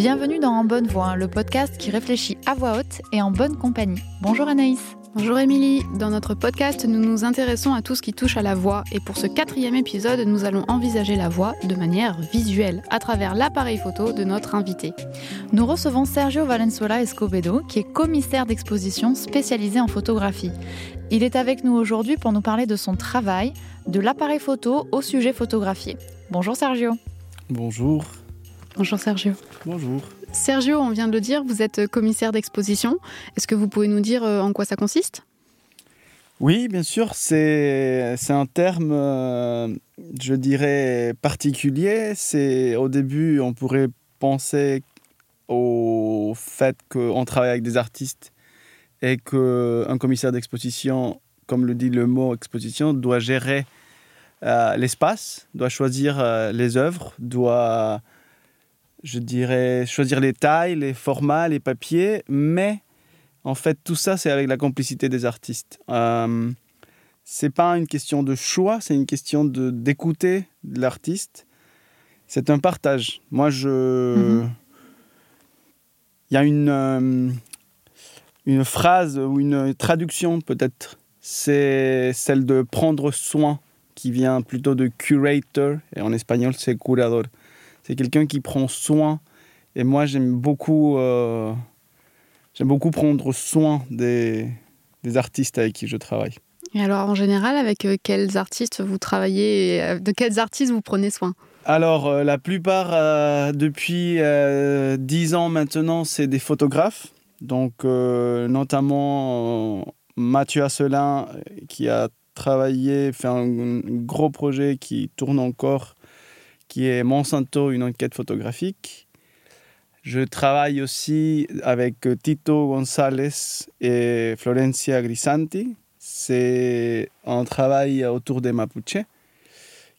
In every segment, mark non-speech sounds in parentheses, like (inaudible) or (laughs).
Bienvenue dans En Bonne Voix, le podcast qui réfléchit à voix haute et en bonne compagnie. Bonjour Anaïs. Bonjour Émilie, dans notre podcast nous nous intéressons à tout ce qui touche à la voix et pour ce quatrième épisode nous allons envisager la voix de manière visuelle à travers l'appareil photo de notre invité. Nous recevons Sergio Valenzuela Escobedo qui est commissaire d'exposition spécialisé en photographie. Il est avec nous aujourd'hui pour nous parler de son travail, de l'appareil photo au sujet photographié. Bonjour Sergio. Bonjour. Bonjour Sergio. Bonjour. Sergio, on vient de le dire, vous êtes commissaire d'exposition. Est-ce que vous pouvez nous dire euh, en quoi ça consiste? Oui, bien sûr, c'est un terme, euh, je dirais, particulier. C'est Au début, on pourrait penser au fait qu'on travaille avec des artistes et qu'un commissaire d'exposition, comme le dit le mot exposition, doit gérer euh, l'espace, doit choisir les œuvres, doit je dirais, choisir les tailles, les formats, les papiers, mais en fait, tout ça, c'est avec la complicité des artistes. Euh, c'est pas une question de choix, c'est une question de d'écouter l'artiste. C'est un partage. Moi, je. Mhm. Il y a une, euh, une phrase ou une traduction, peut-être. C'est celle de prendre soin, qui vient plutôt de curator, et en espagnol, c'est curador c'est quelqu'un qui prend soin. Et moi, j'aime beaucoup, euh, j'aime beaucoup prendre soin des, des, artistes avec qui je travaille. Et alors, en général, avec euh, quels artistes vous travaillez euh, De quels artistes vous prenez soin? Alors, la plupart, depuis dix ans maintenant, c'est des photographes. Donc, notamment Mathieu Asselin, qui a travaillé, fait un gros projet qui tourne encore qui est Monsanto, une enquête photographique. Je travaille aussi avec Tito González et Florencia Grisanti. C'est un travail autour des Mapuche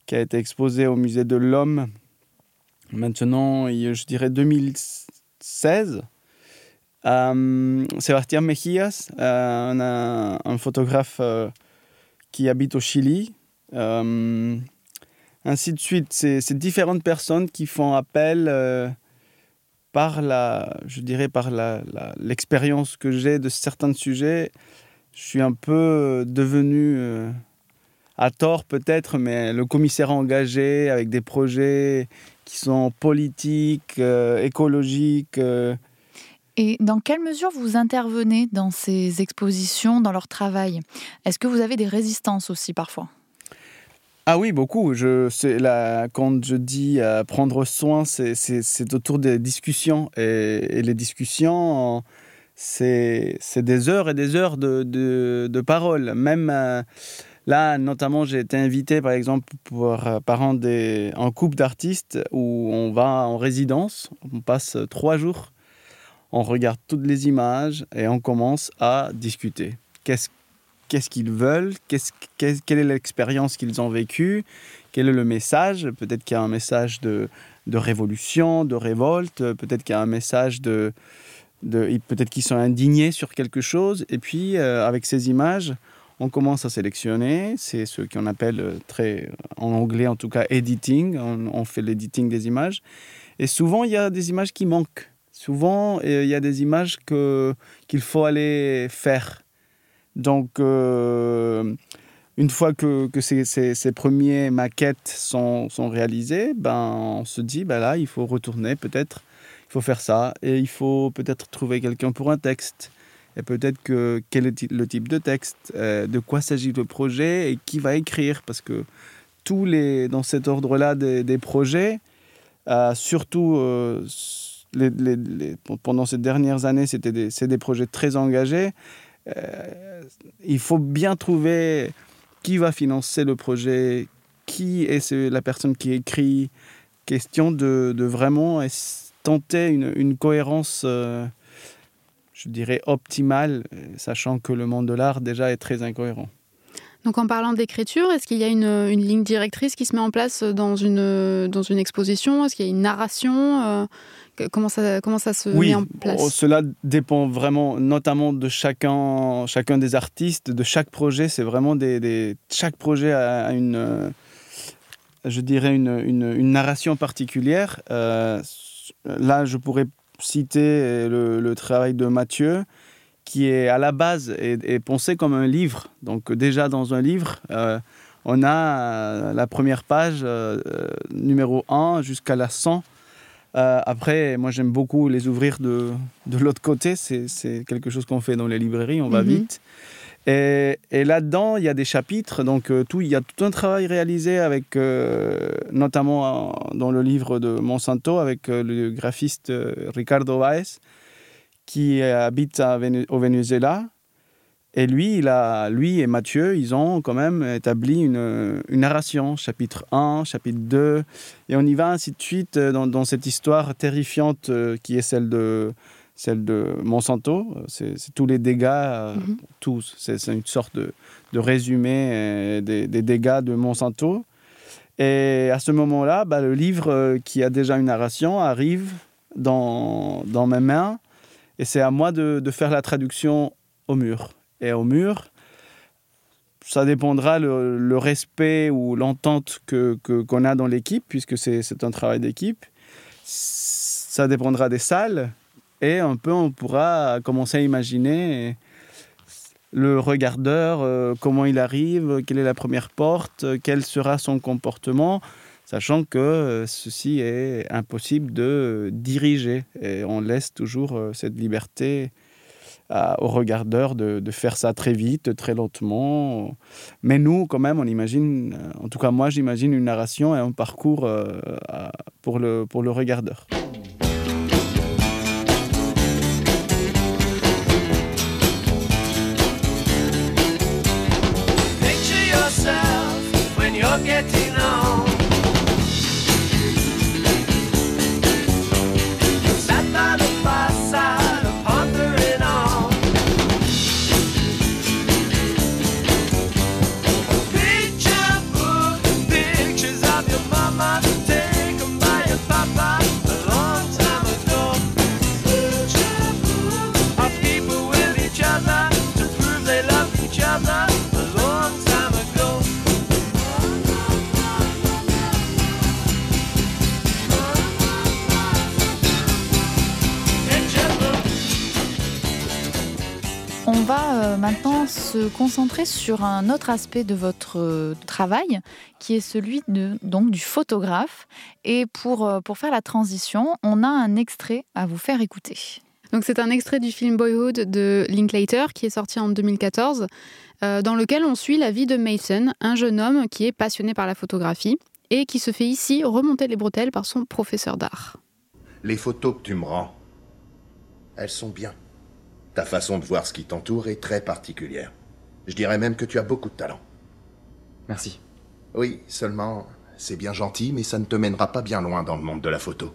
qui a été exposé au Musée de l'Homme maintenant, je dirais 2016. Euh, Sébastien Mejías, euh, un, photographe euh, qui habite au Chili. Euh, ainsi de suite. C'est différentes personnes qui font appel euh, par la, je dirais, par l'expérience que j'ai de certains sujets. Je suis un peu devenu, euh, à tort peut-être, mais le commissaire engagé avec des projets qui sont politiques, euh, écologiques. Et dans quelle mesure vous intervenez dans ces expositions, dans leur travail? Est-ce que vous avez des résistances aussi parfois? Ah oui, beaucoup. Je, la, quand je dis euh, prendre soin, c'est autour des discussions. Et, les discussions, c'est des heures et des heures de, de, parole. Même euh, là, notamment, j'ai été invité, par exemple, pour, euh, par un, des, un couple d'artistes où on va en résidence. On passe trois jours. On regarde toutes les images et on commence à discuter. Qu'est-ce qu'est-ce qu'ils veulent, quelle est l'expérience qu'ils ont vécue, quel est le message. Peut-être qu'il y a un message de, révolution, de révolte, peut-être qu'il y a un message de... peut-être qu'ils sont indignés sur quelque chose. Et puis, euh, avec ces images, on commence à sélectionner. C'est ce qu'on appelle euh, très, en anglais en tout cas, editing. On, fait l'editing des images. Et souvent, il y a des images qui manquent. Souvent, il y a des images qu'il faut aller faire. Donc, euh, une fois que, ces, ces, premières maquettes sont, réalisées, ben, on se dit, ben là, il faut retourner peut-être, il faut faire ça, et il faut peut-être trouver quelqu'un pour un texte. Et peut-être que quel est le type de texte, euh, de quoi s'agit le projet et qui va écrire? Parce que tous les, dans cet ordre-là des, projets, euh, surtout pendant ces dernières années, c'était des, des projets très engagés. Euh, il faut bien trouver qui va financer le projet, qui est la personne qui écrit. Question de, vraiment tenter une, cohérence, euh, je dirais, optimale, sachant que le monde de l'art déjà est très incohérent. Donc en parlant d'écriture, est-ce qu'il y a une, une, ligne directrice qui se met en place dans une, dans une exposition? Est-ce qu'il y a une narration euh, comment, ça, comment ça se met en place? oh, Cela dépend vraiment notamment de chacun, chacun des artistes, de chaque projet. C'est vraiment des, des, chaque projet a une, euh, je dirais une, une, une narration particulière. Euh, là, je pourrais citer le, travail de Mathieu, qui est à la base est, pensé comme un livre. Donc déjà dans un livre, euh, on a la première page numéro 1 jusqu'à la 100 euh, après, moi j'aime beaucoup les ouvrir de, de l'autre côté. C'est quelque chose qu'on fait dans les librairies, on va mhm. vite. Et, et là-dedans, il y a des chapitres. Donc, euh, tout, il y a tout un travail réalisé avec, euh, notamment dans le livre de Monsanto, avec le graphiste Ricardo Baez, qui habite au Venezuela et lui, il a, lui et Mathieu, ils ont quand même établi une, une, narration, chapitre 1, chapitre 2, et on y va ainsi de suite euh, dans, dans cette histoire terrifiante euh, qui est celle de, celle de Monsanto. C'est tous les dégâts, euh, mhm. tous. C'est une sorte de, de résumé des, des, dégâts de Monsanto. Et à ce moment-là, bah, le livre qui a déjà une narration arrive dans, dans mes mains, et c'est à moi de, faire la traduction au mur et au mur. Ça dépendra le, respect ou l'entente que qu'on a dans l'équipe, puisque c'est un travail d'équipe. Ça dépendra des salles et un peu on pourra commencer à imaginer le regardeur, euh, comment il arrive, quelle est la première porte, quel sera son comportement, sachant que euh, ceci est impossible de diriger et on laisse toujours euh, cette liberté au regardeur de, de, faire ça très vite, très lentement. Mais nous, quand même, on imagine, en tout cas moi, j'imagine une narration et un parcours euh, pour, le, pour le regardeur. maintenant se concentrer sur un autre aspect de votre euh, travail, qui est celui de, donc, du photographe. Et pour, euh, pour faire la transition, on a un extrait à vous faire écouter. Donc c'est un extrait du film Boyhood de Linklater qui est sorti en 2014, euh, dans lequel on suit la vie de Mason, un jeune homme qui est passionné par la photographie et qui se fait ici remonter les bretelles par son professeur d'art. Les photos que tu me rends, elles sont bien. Ta façon de voir ce qui t'entoure est très particulière. Je dirais même que tu as beaucoup de talent. Merci. Oui, seulement, c'est bien gentil, mais ça ne te mènera pas bien loin dans le monde de la photo.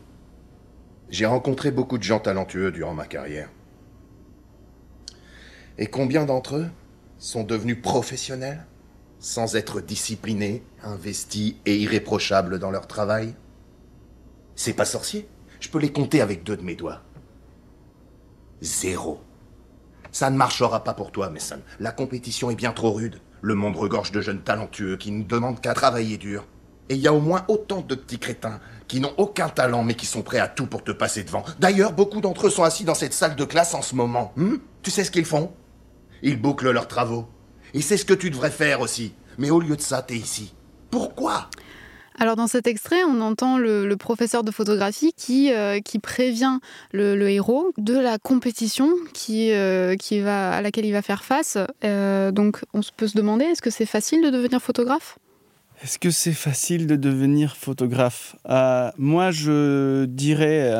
J'ai rencontré beaucoup de gens talentueux durant ma carrière. Et combien d'entre eux sont devenus professionnels sans être disciplinés, investis et irréprochables dans leur travail? C'est pas sorcier. Je peux les compter avec deux de mes doigts. Zéro. Ça ne marchera pas pour toi, Mason. La compétition est bien trop rude. Le monde regorge de jeunes talentueux qui ne demandent qu'à travailler dur. Et il y a au moins autant de petits crétins qui n'ont aucun talent mais qui sont prêts à tout pour te passer devant. D'ailleurs, beaucoup d'entre eux sont assis dans cette salle de classe en ce moment. Hmm? Tu sais ce qu'ils font? Ils bouclent leurs travaux. Et c'est ce que tu devrais faire aussi. Mais au lieu de ça, t'es ici. Pourquoi? Alors dans cet extrait, on entend le, professeur de photographie qui, euh, prévient le, héros de la compétition euh, à laquelle il va faire face. Euh, donc on peut se demander, est-ce que c'est facile de devenir photographe? Est-ce que c'est facile de devenir photographe? Moi, je dirais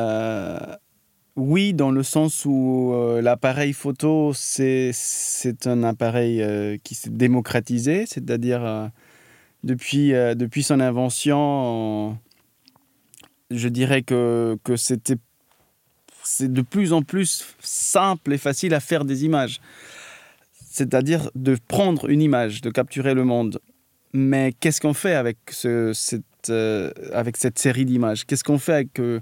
oui, dans le sens où l'appareil photo, c'est un appareil qui s'est démocratisé, c'est-à-dire depuis, euh, depuis son invention, je dirais que, que c'était c'est de plus en plus simple et facile à faire des images. C'est-à-dire de prendre une image, de capturer le monde. Mais qu'est-ce qu'on fait avec, ce, cette, euh, avec cette série d'images? Qu'est-ce qu'on fait avec, euh,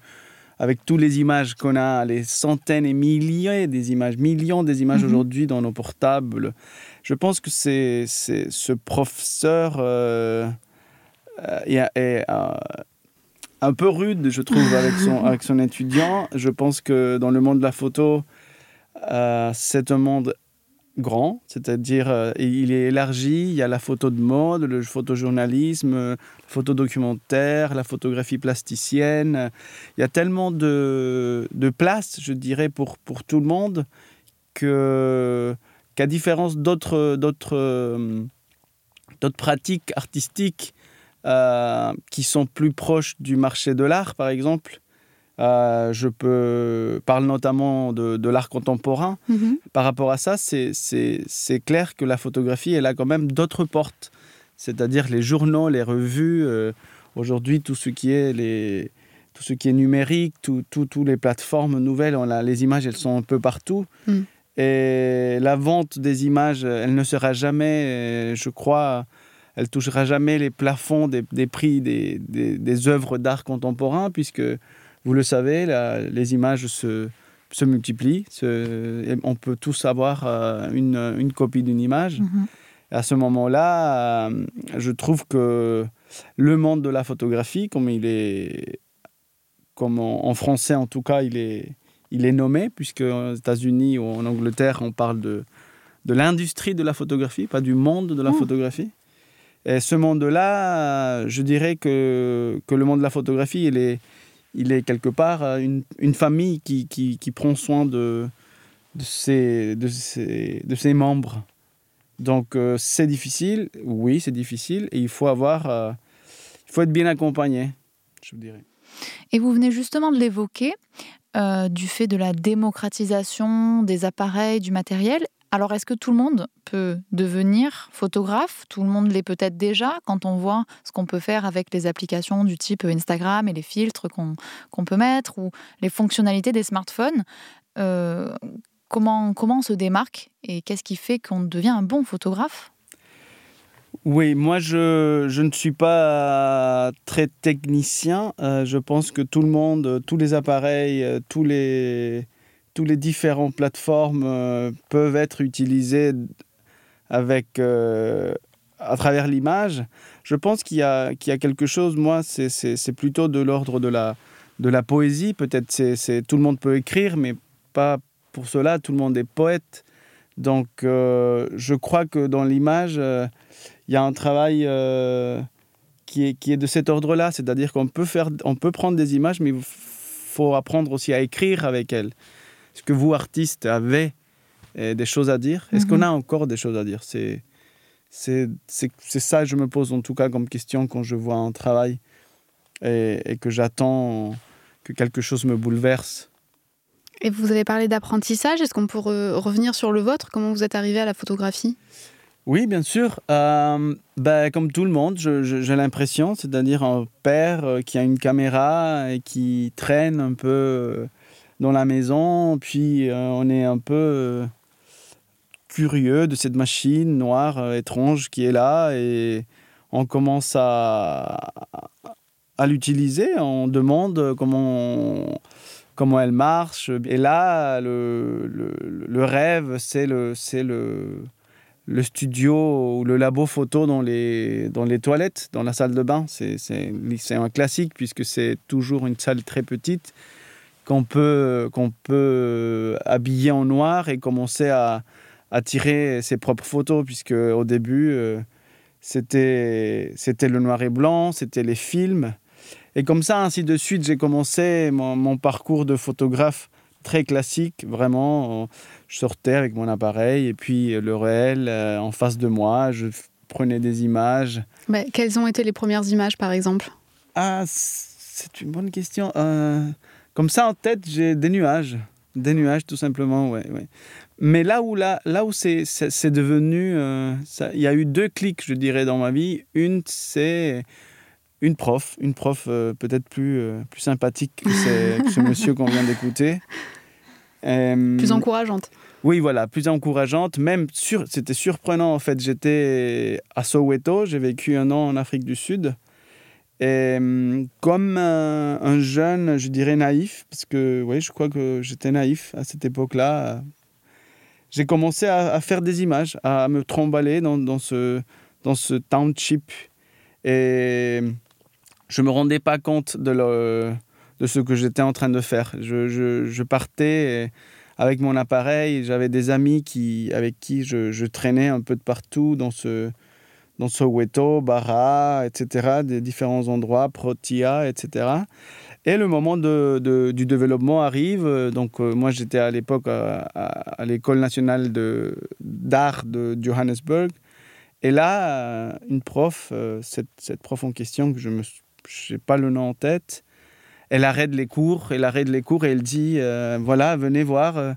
avec toutes les images qu'on a, les centaines et milliers des images, millions des images mhm. aujourd'hui dans nos portables? Je pense que c'est ce professeur euh, euh, euh, un peu rude, je trouve, avec son, (laughs) avec son étudiant. Je pense que dans le monde de la photo, euh, c'est un monde grand, c'est-à-dire euh, il est élargi. Il y a la photo de mode, le photojournalisme, la photo documentaire, la photographie plasticienne. Il y a tellement de, de place, je dirais, pour, pour tout le monde que qu'à différence d'autres d'autres d'autres pratiques artistiques qui sont plus proches du marché de l'art, par exemple, euh, je peux parle notamment de, l'art contemporain. Mhm. Par rapport à ça, c'est clair que la photographie, elle a quand même d'autres portes. C'est-à-dire les journaux, les revues, euh, aujourd'hui tout ce qui est les tout ce qui est numérique, toutes tout, les plateformes nouvelles, on a, les images, elles sont un peu partout. Mhm. Et la vente des images, elle ne sera jamais, je crois, elle touchera jamais les plafonds des, des prix des, des, des œuvres d'art contemporain, puisque vous le savez, les images se, se multiplient. on peut tous avoir euh, une, une, copie d'une image. Mhm. À ce moment-là, euh, je trouve que le monde de la photographie, comme il est, comme en, français en tout cas, il est, il est nommé, puisque aux États-Unis ou en Angleterre, on parle de, de l'industrie de la photographie, pas du monde de la oh. photographie. Et ce monde-là, je dirais que, que le monde de la photographie, il est, il est quelque part euh, une, une famille qui, qui, qui, prend soin de, de, ses, de, ses, de ses membres. Donc euh, c'est difficile, oui c'est difficile, et il faut avoir, euh, il faut être bien accompagné, je dirais. Et vous venez justement de l'évoquer, du fait de la démocratisation des appareils, du matériel. Alors, est-ce que tout le monde peut devenir photographe? Tout le monde l'est peut-être déjà quand on voit ce qu'on peut faire avec les applications du type Instagram et les filtres qu'on peut mettre ou les fonctionnalités des smartphones. Euh, comment, comment on se démarque et qu'est-ce qui fait qu'on devient un bon photographe? Oui, moi je, je, ne suis pas très technicien. Euh, je pense que tout le monde, tous les appareils, euh, tous les, tous les différentes plateformes euh, peuvent être utilisées avec, euh, à travers l'image. Je pense qu'il y, qu'il y a quelque chose, moi, c'est plutôt de l'ordre de la, de la poésie. Peut-être c'est tout le monde peut écrire, mais pas pour cela, tout le monde est poète. Donc euh, je crois que dans l'image, il y a un travail qui, est, qui est de cet ordre-là, c'est-à-dire qu'on peut, faire, on peut prendre des images, mais il faut apprendre aussi à écrire avec elles. Est-ce que vous, artistes, avez euh, des choses à dire? Est-ce qu'on mhm. a encore des choses à dire? C'est c'est ça que je me pose en tout cas comme question quand je vois un travail et, et que j'attends que quelque chose me bouleverse. Et vous avez parlé d'apprentissage, est-ce qu'on peut revenir sur le vôtre? Comment vous êtes arrivé à la photographie? Oui, bien sûr. Euh, ben, comme tout le monde, j'ai l'impression, c'est-à-dire un père euh, qui a une caméra et qui traîne un peu dans la maison. Puis euh, on est un peu euh, curieux de cette machine noire euh, étrange qui est là et on commence à, l'utiliser. On demande comment, comment elle marche. Et là, le, le, le rêve, c'est le, le, le studio ou le labo photo dans les, dans les toilettes, dans la salle de bain. C'est un classique puisque c'est toujours une salle très petite qu'on peut, qu'on peut habiller en noir et commencer à, à, tirer ses propres photos, puisque au début, euh, c'était, le noir et blanc, c'était les films. Et comme ça, ainsi de suite, j'ai commencé mon, parcours de photographe très classique, vraiment. Je sortais avec mon appareil et puis le réel euh, en face de moi, je prenais des images. Mais quelles ont été les premières images, par exemple? Ah, c'est une bonne question. Euh, comme ça, en tête, j'ai des nuages. Des nuages, tout simplement, ouais. ouais. Mais là où, là, là où c'est, devenu... Euh, il y a eu deux clics, je dirais, dans ma vie. Une, c'est une prof, une prof euh, peut-être plus, euh, plus sympathique que, ce (laughs) monsieur qu'on vient d'écouter. plus encourageante. Oui, voilà, plus encourageante. Même, sur, c'était surprenant, en fait. J'étais à Soweto, j'ai vécu un an en Afrique du Sud. Et comme un, jeune, je dirais naïf, parce que oui, je crois que j'étais naïf à cette époque-là, j'ai commencé à, faire des images, à me tromballer dans, dans, ce, dans ce township. Et je me rendais pas compte de, ce que j'étais en train de faire. Je, partais avec mon appareil, j'avais des amis avec qui je, traînais un peu de partout dans ce dans Soweto, Bara, etc., des différents endroits, Protia, etc. Et le moment du développement arrive. Donc, euh, moi, j'étais à l'époque à, l'école nationale d'art de, Johannesburg. Et là, une prof, euh, cette, cette, prof en question, que je n'ai pas le nom en tête, elle arrête les cours, elle arrête les cours et elle dit euh, Voilà, venez voir, euh,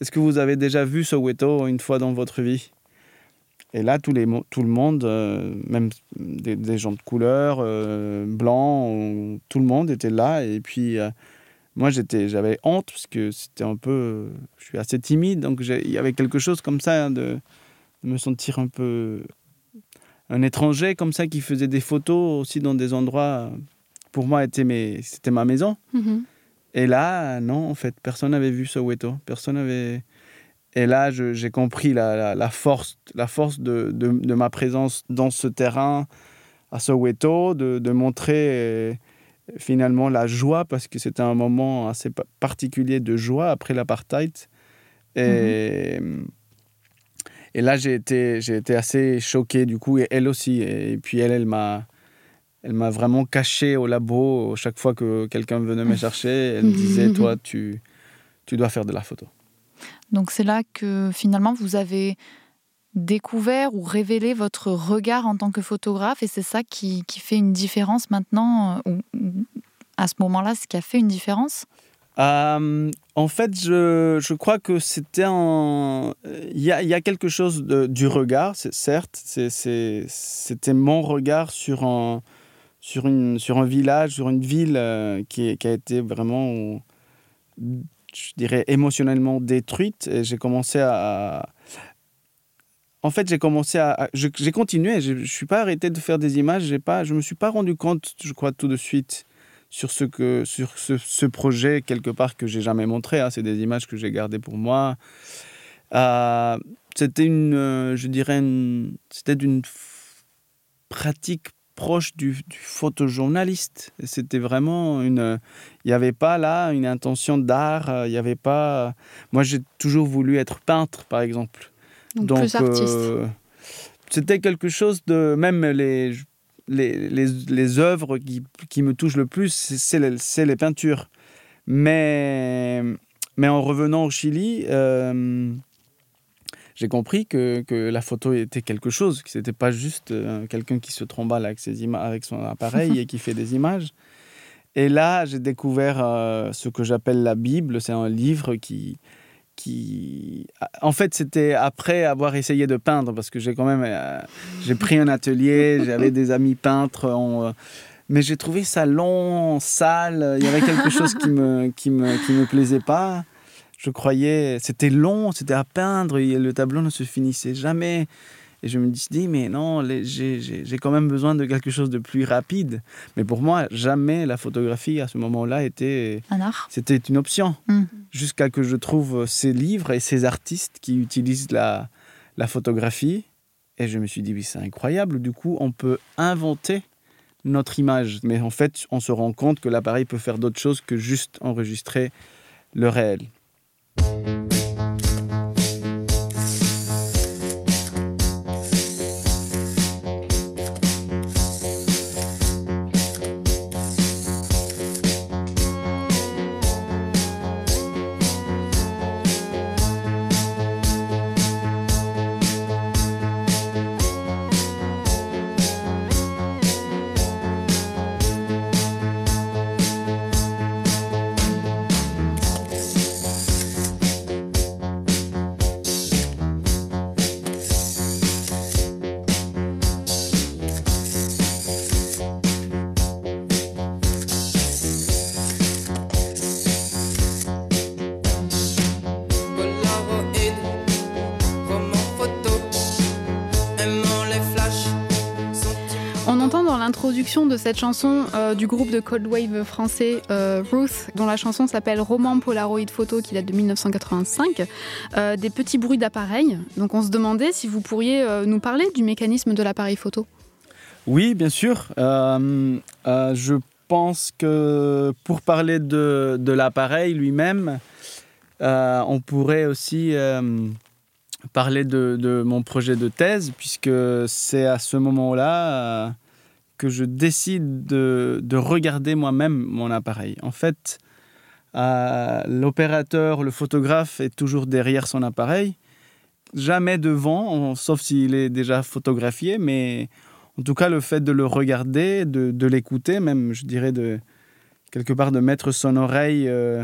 est-ce que vous avez déjà vu Soweto une fois dans votre vie? Et là, tout le monde, euh, même des, gens de couleur, blancs, tout le monde était là. Et puis, moi, j'avais honte parce que c'était un peu. Je suis assez timide, donc il y avait quelque chose comme ça hein, de me sentir un peu. Un étranger comme ça qui faisait des photos aussi dans des endroits pour moi, c'était ma maison. Mm -hmm. Et là, non, en fait, personne n'avait vu Soweto. Personne n'avait. Et là, j'ai compris la, la, la, force, la force de, de, de, ma présence dans ce terrain à Soweto, de, de montrer euh, finalement la joie, parce que c'était un moment assez particulier de joie après l'apartheid. Et, mm -hmm. Et là, j'ai été, été assez choqué, du coup, et elle aussi. Et puis, elle, elle m'a elle m'a vraiment caché au labo chaque fois que quelqu'un venait me chercher. Elle me disait, (laughs) toi, tu, tu dois faire de la photo. Donc c'est là que finalement vous avez découvert ou révélé votre regard en tant que photographe et c'est ça qui, qui, fait une différence maintenant, ou à ce moment-là, ce qui a fait une différence? Euh, en fait, je, je crois que c'était un. Il y a, quelque chose de, du regard, certes. C'était mon regard sur un, sur, une, sur un village, sur une ville euh, qui, qui, a été vraiment, je dirais, émotionnellement détruite. Et j'ai commencé à... En fait, j'ai commencé à... J'ai continué, je ne suis pas arrêté de faire des images, pas, je ne me suis pas rendu compte, je crois, tout de suite sur ce, que, sur ce, ce projet, quelque part, que j'ai jamais montré. Hein. C'est des images que j'ai gardées pour moi. Euh, c'était une, euh, je dirais, une, c'était une pratique proche du, du photojournaliste. C'était vraiment une. Il n'y avait pas là une intention d'art. Il n'y avait pas. Moi, j'ai toujours voulu être peintre, par exemple. Donc, Donc plus artiste. Euh, c'était quelque chose de. Même les, les, les, œuvres qui, qui me touchent le plus, c'est les, les peintures. Mais, mais en revenant au Chili. Euh, j'ai compris que, que, la photo était quelque chose, que n'était pas juste euh, quelqu'un qui se tromballe avec, ses avec son appareil et qui fait des images. Et là, j'ai découvert euh, ce que j'appelle la Bible. C'est un livre qui, En fait, c'était après avoir essayé de peindre, parce que j'ai quand même... Euh, j'ai pris un atelier, j'avais des amis peintres. On, mais j'ai trouvé ça long, sale. Il y avait quelque chose qui me, qui me, qui me plaisait pas je croyais, c'était long, c'était à peindre, et le tableau ne se finissait jamais. Et je me suis dit, mais non, j'ai quand même besoin de quelque chose de plus rapide. Mais pour moi, jamais la photographie à ce moment-là était. Un art C'était une option. Mm. Jusqu'à que je trouve ces livres et ces artistes qui utilisent la, la photographie. Et je me suis dit, oui, c'est incroyable. Du coup, on peut inventer notre image. Mais en fait, on se rend compte que l'appareil peut faire d'autres choses que juste enregistrer le réel. De cette chanson euh, du groupe de Cold Wave français euh, Ruth, dont la chanson s'appelle Roman Polaroid Photo, qui date de 1985, euh, des petits bruits d'appareil. Donc on se demandait si vous pourriez nous parler du mécanisme de l'appareil photo. Oui, bien sûr. Je pense que pour parler de, l'appareil lui-même, on pourrait aussi parler de, mon projet de thèse, puisque c'est à ce moment-là que je décide de, de regarder moi-même mon appareil. En fait, l'opérateur, le photographe est toujours derrière son appareil, jamais devant, sauf s'il est déjà photographié, mais en tout cas le fait de le regarder, de, de l'écouter, même je dirais de quelque part de mettre son oreille euh,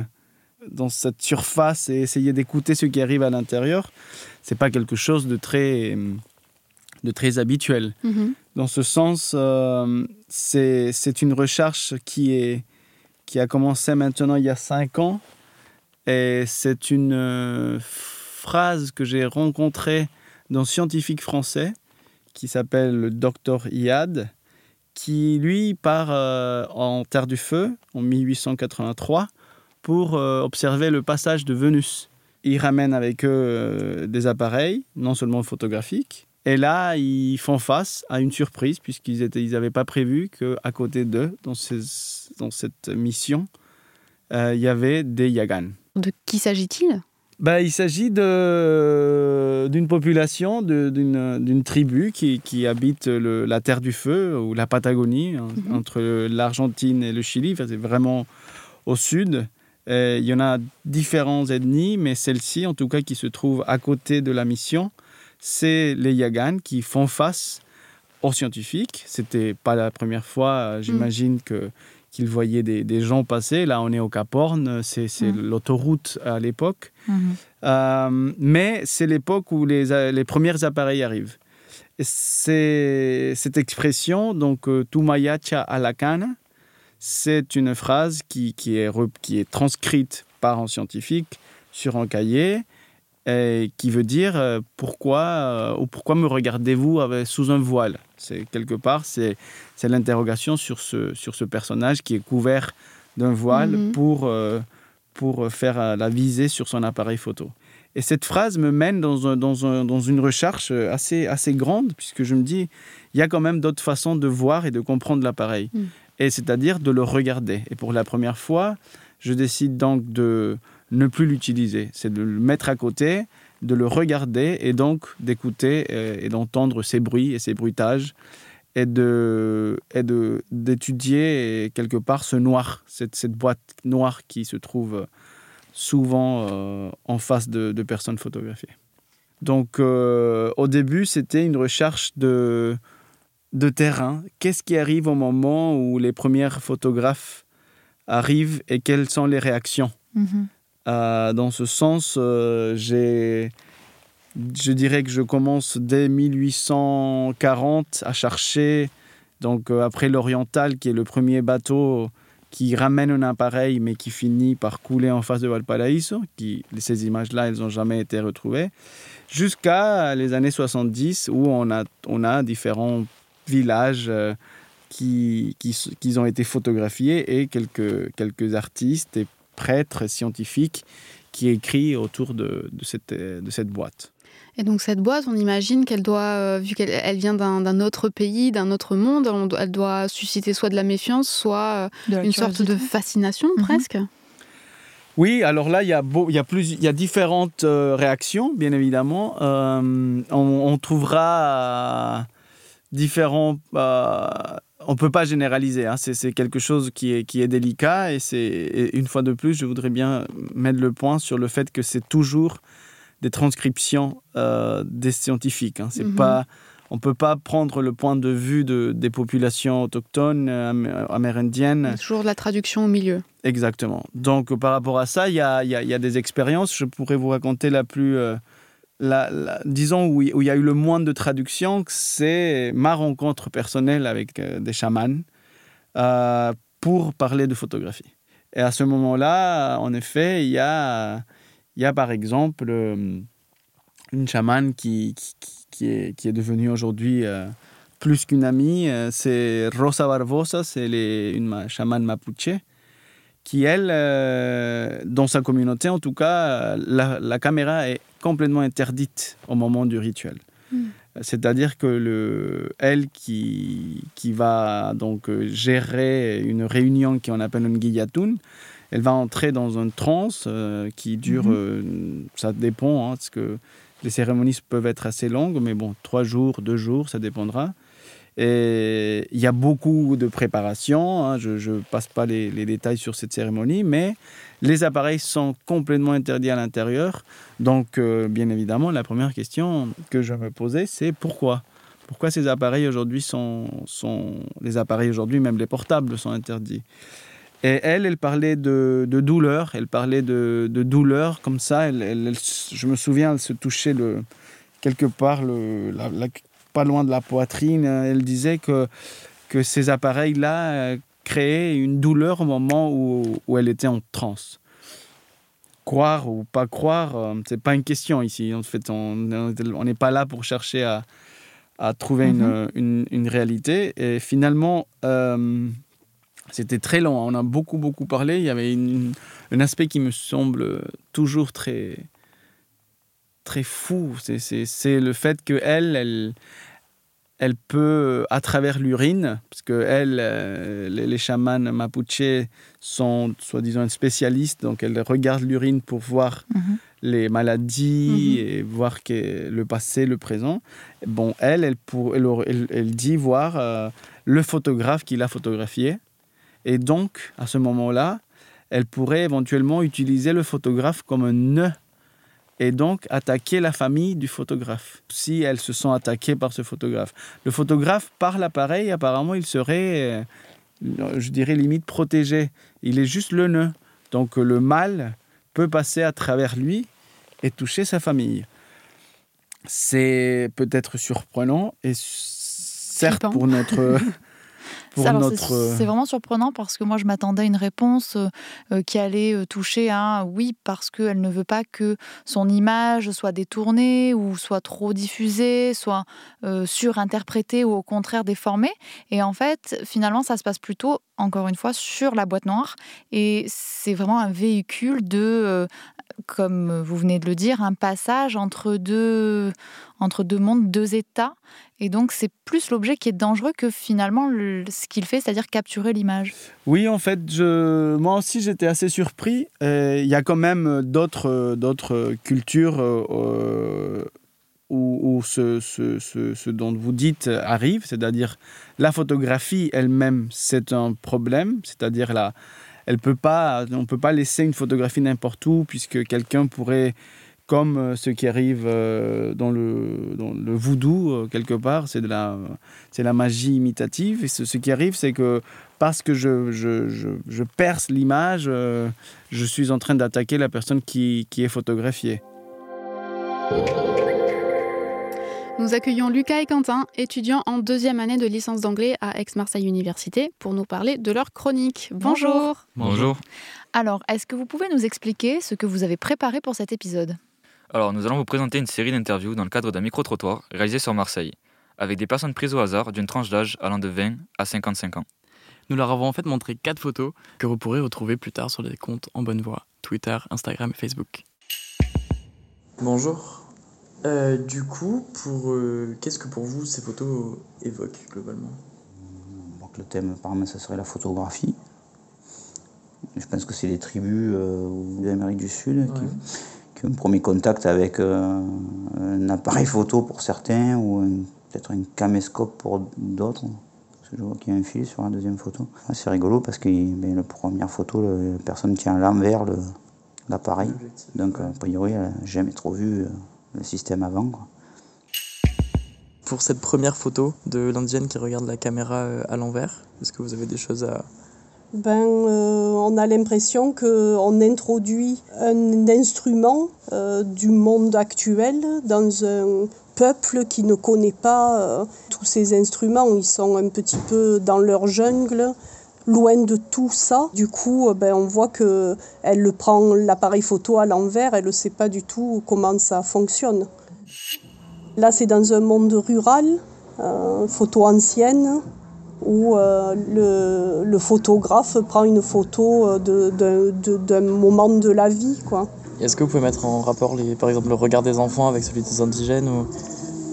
dans cette surface et essayer d'écouter ce qui arrive à l'intérieur, c'est pas quelque chose de très de très habituel. Mm-hmm. Dans ce sens, euh, c'est une recherche qui est qui a commencé maintenant il y a cinq ans. Et c'est une euh, phrase que j'ai rencontrée d'un scientifique français qui s'appelle le docteur Iad, qui lui part euh, en Terre du Feu en 1883 pour observer le passage de Vénus. Ils ramènent avec eux des appareils, non seulement photographiques, et là, ils font face à une surprise, puisqu'ils n'avaient ils pas prévu qu'à côté d'eux, dans, dans, cette mission, euh, il y avait des Yagans. De qui s'agit-il? Bah, Il s'agit d'une population, d'une tribu qui, qui habite le, la Terre du Feu, ou la Patagonie, hein, mhm. entre l'Argentine et le Chili. c'est vraiment au sud. il y en a différentes ethnies, mais celle-ci, en tout cas, qui se trouve à côté de la mission, c'est les Yagans qui font face aux scientifiques. C'était pas la première fois, euh, j'imagine, mm. que qu'ils voyaient des, gens passer. Là, on est au Cap Horn, c'est mm. l'autoroute à l'époque. Mm-hmm. Euh, mais c'est l'époque où les, les premiers appareils arrivent. C'est cette expression, donc euh, Tumayacha alakana, c'est une phrase qui, qui, est, qui est transcrite par un scientifique sur un cahier qui veut dire euh, pourquoi euh, ou pourquoi me regardez-vous sous un voile? C'est quelque part c'est c'est l'interrogation sur ce sur ce personnage qui est couvert d'un voile mhm. pour euh, pour faire la visée sur son appareil photo. Et cette phrase me mène dans, un, dans, un, dans une recherche assez, assez grande, puisque je me dis, il y a quand même d'autres façons de voir et de comprendre l'appareil. Mm. Et c'est-à-dire de le regarder. Et pour la première fois, je décide donc de, ne plus l'utiliser. C'est de le mettre à côté, de le regarder et donc d'écouter euh, et, d'entendre ses bruits et ses bruitages et de et de d'étudier quelque part ce noir, cette, cette, boîte noire qui se trouve souvent euh, en face de, personnes photographiées. Donc euh, au début, c'était une recherche de, de terrain. Qu'est-ce qui arrive au moment où les premiers photographes arrivent et quelles sont les réactions? Mm-hmm. Euh, dans ce sens, euh, je dirais que je commence dès 1840 à chercher, donc euh, après l'Oriental, qui est le premier bateau qui ramène un appareil, mais qui finit par couler en face de Valparaiso. Ces images-là, elles n'ont jamais été retrouvées. Jusqu'à les années 70, où on a, on a différents villages qui, qui, qui, ont été photographiés et quelques, quelques artistes et prêtre scientifique qui écrit autour de, de, cette, de cette boîte. Et donc cette boîte, on imagine qu'elle doit, euh, vu qu'elle elle vient d'un autre pays, d'un autre monde, elle doit susciter soit de la méfiance, soit euh, une sorte de fascination mhm. presque. Oui, alors là, il y a, beau, il y a, plus, il y a différentes euh, réactions, bien évidemment. On, on, trouvera différents on ne peut pas généraliser. Hein. C'est quelque chose qui est, qui est délicat. Et, c'est une fois de plus, je voudrais bien mettre le point sur le fait que c'est toujours des transcriptions euh, des scientifiques. Hein. C'est mhm. pas, on ne peut pas prendre le point de vue de, des populations autochtones, euh, amérindiennes. Toujours la traduction au milieu. Exactement. Donc par rapport à ça, il y a, y a, des expériences. Je pourrais vous raconter la plus... Euh, disons, où, il y a eu le moins de traduction, c'est ma rencontre personnelle avec euh, des chamans euh, pour parler de photographie. Et à ce moment-là, en effet, il y a, y a par exemple euh, une chamane qui, qui, est, qui est devenue aujourd'hui plus qu'une amie. C'est Rosa Barbosa, c'est une chamane mapuche qui, elle, dans sa communauté en tout cas, la caméra est complètement interdite au moment du rituel. Hmm. C'est-à-dire que le, elle qui, qui va donc euh, gérer une réunion qu'on appelle une guillatoun, elle va entrer dans une transe euh, qui dure, Mhm. euh, ça dépend, hein, parce que les cérémonies peuvent être assez longues, mais bon, trois jours, deux jours, ça dépendra. Et il y a beaucoup de préparation, hein, je ne passe pas les, détails sur cette cérémonie, mais les appareils sont complètement interdits à l'intérieur. Donc, euh, bien évidemment, la première question que je me posais, c'est pourquoi? Pourquoi ces appareils aujourd'hui sont. Les appareils aujourd'hui, même les portables, sont interdits? Et elle, elle parlait de, douleur, elle parlait de, douleur comme ça. Je me souviens, elle se touchait quelque part, le, la- pas loin de la poitrine. Elle disait que, que ces appareils-là euh, créaient une douleur au moment où, où elle était en transe. Croire ou pas croire, euh, c'est pas une question ici. En fait, on n'est pas là pour chercher à, à trouver une, une, une réalité. Et finalement, euh, c'était très long. On a beaucoup, beaucoup parlé. Il y avait une- un aspect qui me semble toujours très, très fou. C'est- C'est c'est le fait qu'elle, elle, elle peut, à travers l'urine, parce que elle, euh, les, les chamans mapuche sont soi-disant spécialistes, donc elle regarde l'urine pour voir Mhm. les maladies et voir que le passé, le présent. Bon, elle, elle, pour, elle- elle dit voir euh, le photographe qui l'a photographié. Et donc, à ce moment-là, elle pourrait éventuellement utiliser le photographe comme un nœud et donc attaquer la famille du photographe, si elles se sont attaquées par ce photographe. Le photographe, par l'appareil, apparemment, il serait, euh, je dirais, limite protégé. Il est juste le nœud. Donc le mal peut passer à travers lui et toucher sa famille. C'est peut-être surprenant et certes pour notre... (laughs) pour Alors, c'est- notre... C'est vraiment surprenant parce que moi, je m'attendais à une réponse euh, euh, qui allait euh, toucher à oui, parce qu'elle ne veut pas que son image soit détournée ou soit trop diffusée, soit euh, surinterprétée ou au contraire déformée. Et en fait, finalement, ça se passe plutôt, encore une fois, sur la boîte noire. Et c'est vraiment un véhicule de, euh, comme vous venez de le dire, un passage entre deux, entre deux mondes, deux états. Et donc, c'est plus l'objet qui est dangereux que finalement le- ce qu'il fait, c'est-à-dire capturer l'image. Oui, en fait, je... moi aussi j'étais assez surpris. Euh, Il y a quand même d'autres, d'autres cultures euh, euh, où, où ce, ce- ce- ce dont vous dites arrive, c'est-à-dire la photographie elle-même, c'est un problème, c'est-à-dire la, elle peut pas, on ne peut pas laisser une photographie n'importe où puisque quelqu'un pourrait, comme euh, ce qui arrive euh, dans le, dans le voodoo, euh, quelque part, c'est de la, c'est la magie imitative. Et ce, ce qui arrive, c'est que parce que je, je, je, je perce l'image, je suis en train d'attaquer la personne qui, qui est photographiée. Nous accueillons Lucas et Quentin, étudiants en deuxième année de licence d'anglais à Aix-Marseille Université, pour nous parler de leur chronique. Bonjour. Bonjour. Alors, est-ce que vous pouvez nous expliquer ce que vous avez préparé pour cet épisode? Alors, nous allons vous présenter une série d'interviews dans le cadre d'un micro-trottoir réalisé sur Marseille, avec des personnes prises au hasard d'une tranche d'âge allant de 20 à 55 ans. Nous leur avons en fait montré quatre photos que vous pourrez retrouver plus tard sur les comptes En Bonne Voie, Twitter, Instagram et Facebook. Bonjour. Euh, du coup, pour euh, qu'est-ce que pour vous ces photos évoquent globalement? Donc le thème, apparemment, ça serait la photographie. Je pense que c'est les tribus euh, d'Amérique du Sud Ouais. qui ont un premier contact avec euh, un appareil photo pour certains ou peut-être un caméscope pour d'autres. Je vois qu'il y a un fil sur la deuxième photo. Ah, c'est rigolo parce que ben, la première photo, la personne tient à l'envers le- l'appareil. Donc, a priori, elle n'a jamais trop vu euh, le système avant. Pour cette première photo de l'indienne qui regarde la caméra euh, à l'envers, est-ce que vous avez des choses à... ben, euh, on a l'impression qu'on introduit un instrument euh, du monde actuel dans un peuple qui ne connaît pas euh, tous ces instruments. Ils sont un petit peu dans leur jungle, loin de tout ça. Du coup, ben, on voit qu'elle prend l'appareil photo à l'envers, elle ne sait pas du tout comment ça fonctionne. Là, c'est dans un monde rural, photo ancienne, où euh, le, le photographe prend une photo euh, d'un moment de la vie. Est-ce que vous pouvez mettre en rapport, les, par exemple, le regard des enfants avec celui des indigènes ou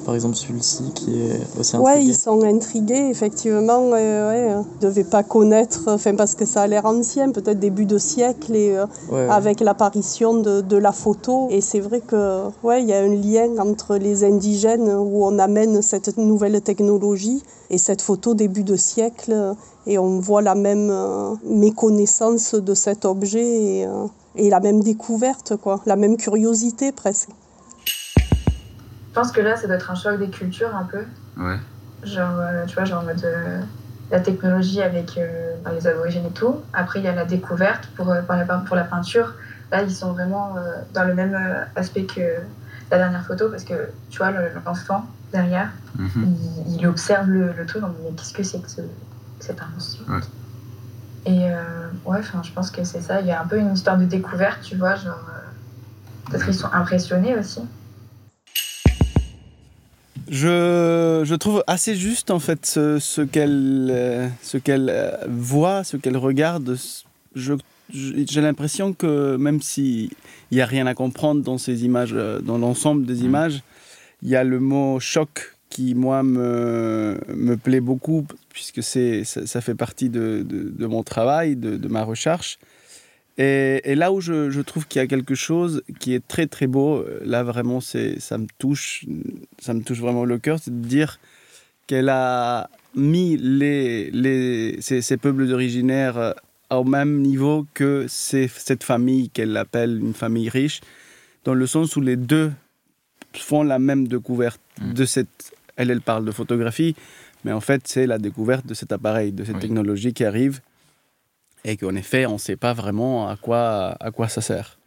par exemple celui-ci qui est aussi Ouais, intrigué. ils sont intrigués, effectivement. euh, ouais, ils ne devaient pas connaître, enfin, parce que ça a l'air ancien, peut-être début de siècle, et, euh, Ouais, ouais. avec l'apparition de, de la photo. Et c'est vrai que ouais, il y a un lien entre les indigènes où on amène cette nouvelle technologie et cette photo début de siècle. Et on voit la même euh, méconnaissance de cet objet et, et la même découverte, quoi, la même curiosité presque. Je pense que là, ça doit être un choc des cultures un peu. Ouais. Genre, euh, tu vois, genre en mode euh, la technologie avec euh, bah, les aborigènes et tout. Après, il y a la découverte pour, par exemple, pour la peinture. Là, ils sont vraiment dans le même aspect que la dernière photo parce que tu vois, le- l'enfant derrière, Mhm. il, il observe le, le truc. Mais qu'est-ce que c'est que ce- cette invention? Ouais. Et ouais, enfin, je pense que c'est ça. Il y a un peu une histoire de découverte, tu vois. Genre, peut-être ils sont impressionnés aussi. Je, je trouve assez juste en fait ce, ce qu'elle euh, ce qu'elle euh, voit, ce qu'elle regarde. Je- je- J'ai l'impression que même s'il n'y a rien à comprendre dans ces images, euh, dans l'ensemble des images, il y a le mot choc qui, moi, me, me plaît beaucoup, puisque ça, ça fait partie de, de- de mon travail, de, de ma recherche. Et, et là où je, je trouve qu'il y a quelque chose qui est très très beau, euh, là vraiment c'est, ça me touche, ça me touche vraiment le cœur, c'est de dire qu'elle a mis les, les, ces, ces peuples originaires euh, au même niveau que ces- cette famille qu'elle appelle une famille riche, dans le sens où les deux font la même découverte de cette... Elle, elle parle de photographie, mais en fait c'est la découverte de cet appareil, de cette Oui. technologie qui arrive et qu'en effet on ne sait pas vraiment à quoi, à quoi ça sert.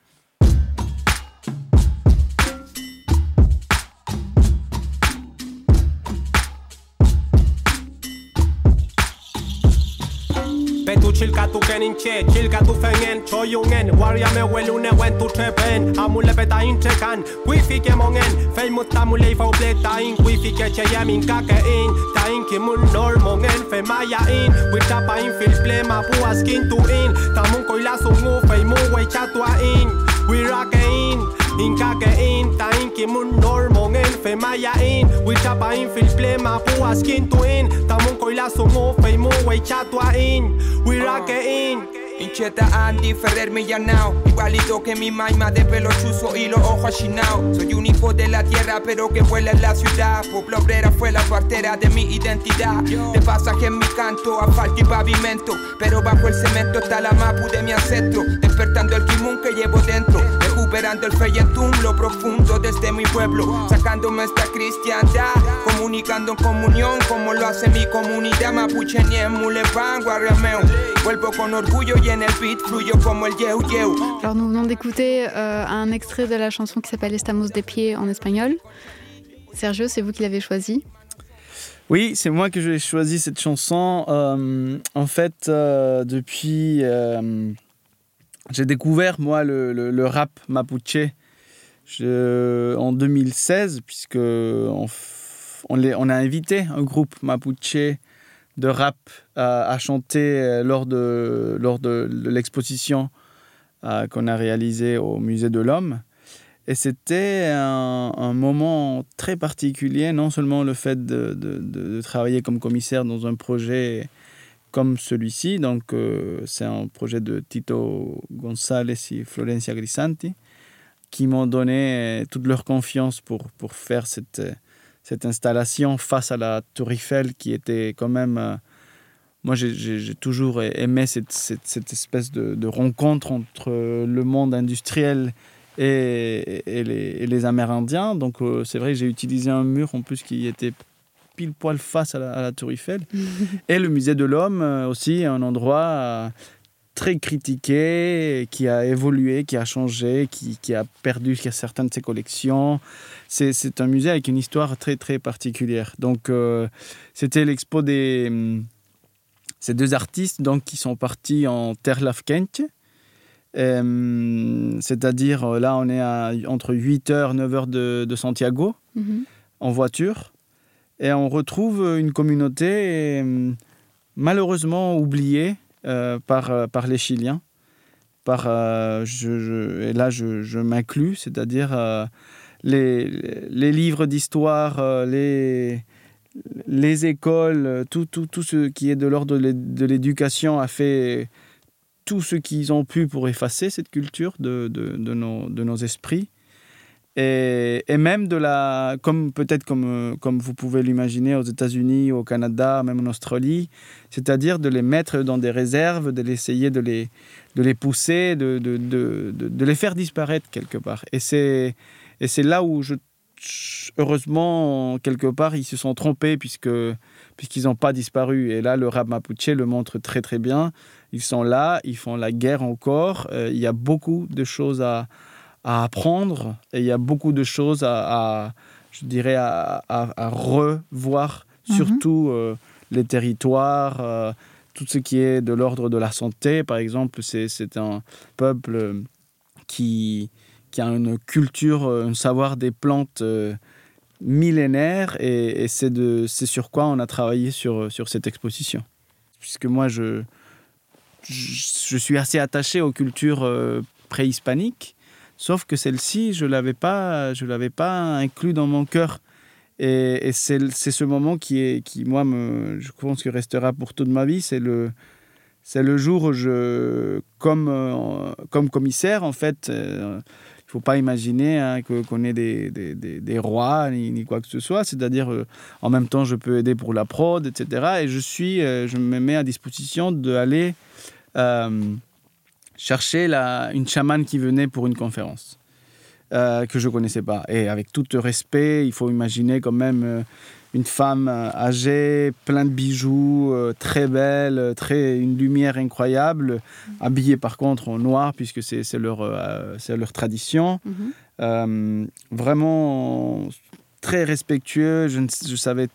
인체 길가 두팽엔 조용엔 와리아메 웰룬에 웬투트벤 아물레베 다인 체간 위피게 멍엔 페이무 타물레이 파우블레 다인 위피게 체야민 까게인 다인 기물 널 멍엔 페마야인 위타파인 필플레 마부아 스킨 투인 타문 코일라 송우 페이무 웨이차투아인 위라게인 인카게인 다인 기물 널 fe maya in Wichapa in filple ma pua skin to in Tamon koila somo fe mo wei chatua in We rock in. Incheta Andy Ferrer Millanao Igualito que mi maima de pelo chuzo y los ojos achinao Soy un hijo de la tierra pero que vuela en la ciudad. Pueblo obrera fue la partera de mi identidad. De pasaje en mi canto, asfalto y pavimento. Pero bajo el cemento está la mapu de mi ancestro. Despertando el kimun que llevo dentro. Recuperando el feyentum, lo profundo desde mi pueblo. Sacándome esta cristiandad. Comunicando en comunión como lo hace mi comunidad. Mapuche Niem, Mulepan, Guarrameo Vuelvo con orgullo y yeu Alors nous venons d'écouter euh, un extrait de la chanson qui s'appelle Estamos de pied en espagnol. Sergio, c'est vous qui l'avez choisi. Oui, c'est moi que j'ai choisi cette chanson. Euh, en fait, euh, depuis. euh, j'ai découvert, moi, le, le- le rap mapuche je- en 2016, puisque on, f- on, les- on a invité un groupe mapuche de rap à, chanter euh, lors de, lors de, l'exposition euh, qu'on a réalisée au Musée de l'Homme. Et c'était un, moment très particulier, non seulement le fait de, de- travailler comme commissaire dans un projet comme celui-ci, donc euh, c'est un projet de Tito González et Florencia Grisanti, qui m'ont donné toute leur confiance pour, pour faire cette, cette installation face à la Tour Eiffel, qui était quand même... euh, moi, j'ai- toujours aimé cette, cette, cette espèce de, de rencontre entre le monde industriel et, et les, et les Amérindiens. Donc, euh, c'est vrai que j'ai utilisé un mur en plus qui était pile poil face à la, à la Tour Eiffel. (laughs) et le musée de l'homme euh, aussi, un endroit très critiqué, qui a évolué, qui a changé, qui, qui a perdu certaines de ses collections. C'est un musée avec une histoire très, très particulière. Donc, euh, c'était l'expo des. hum, ces deux artistes donc, qui sont partis en Terre Lafkenche. Euh, C'est-à-dire, euh, là, on est à entre 8h, 9h de, de Santiago Mhm. en voiture. Et on retrouve une communauté euh, malheureusement oubliée euh, par, euh, par les Chiliens. Par, euh, et là, je, m'inclus, c'est-à-dire euh, les, livres d'histoire, euh, les, les écoles, euh, tout, tout, tout ce qui est de l'ordre de l'éducation a fait tout ce qu'ils ont pu pour effacer cette culture de, de, nos, de nos esprits. Et, même de la, comme peut-être comme, comme vous pouvez l'imaginer aux États-Unis, au Canada, même en Australie, c'est-à-dire de les mettre dans des réserves, de l'essayer de les, de les pousser, de, de, de, de, les faire disparaître quelque part. Et c'est, et c'est là où heureusement, quelque part, ils se sont trompés puisque, puisqu'ils n'ont pas disparu. Et là, le rap mapuche le montre très très bien. Ils sont là, ils font la guerre encore. Euh, il y a beaucoup de choses à, à, apprendre et il y a beaucoup de choses à, à je dirais, à, à revoir, mm -hmm. surtout euh, les territoires. Euh, tout ce qui est de l'ordre de la santé, par exemple, c'est un peuple qui, qui a une culture, un savoir des plantes euh, millénaire et, et c'est sur quoi on a travaillé sur, sur cette exposition. Puisque moi, je, je, suis assez attaché aux cultures euh, préhispaniques, sauf que celle-ci, je l'avais pas, l'avais pas inclus dans mon cœur. Et, et c'est ce moment qui, est, qui, moi, me, je pense que restera pour toute ma vie. C'est le, c'est le jour où je, comme, euh, comme commissaire, en fait, euh, il ne faut pas imaginer hein, qu'on qu ait des, des, des, des, rois ni, quoi que ce soit. C'est-à-dire, euh, en même temps, je peux aider pour la prod, etc. Et je, suis, je me mets à disposition d'aller chercher la, une chamane qui venait pour une conférence. Euh, que je connaissais pas. Et avec tout respect, il faut imaginer quand même euh, une femme euh, âgée, plein de bijoux, euh, très belle, très une lumière incroyable, habillée par contre en noir puisque c'est leur c'est leur tradition. -hmm. vraiment très respectueux. Je ne je savais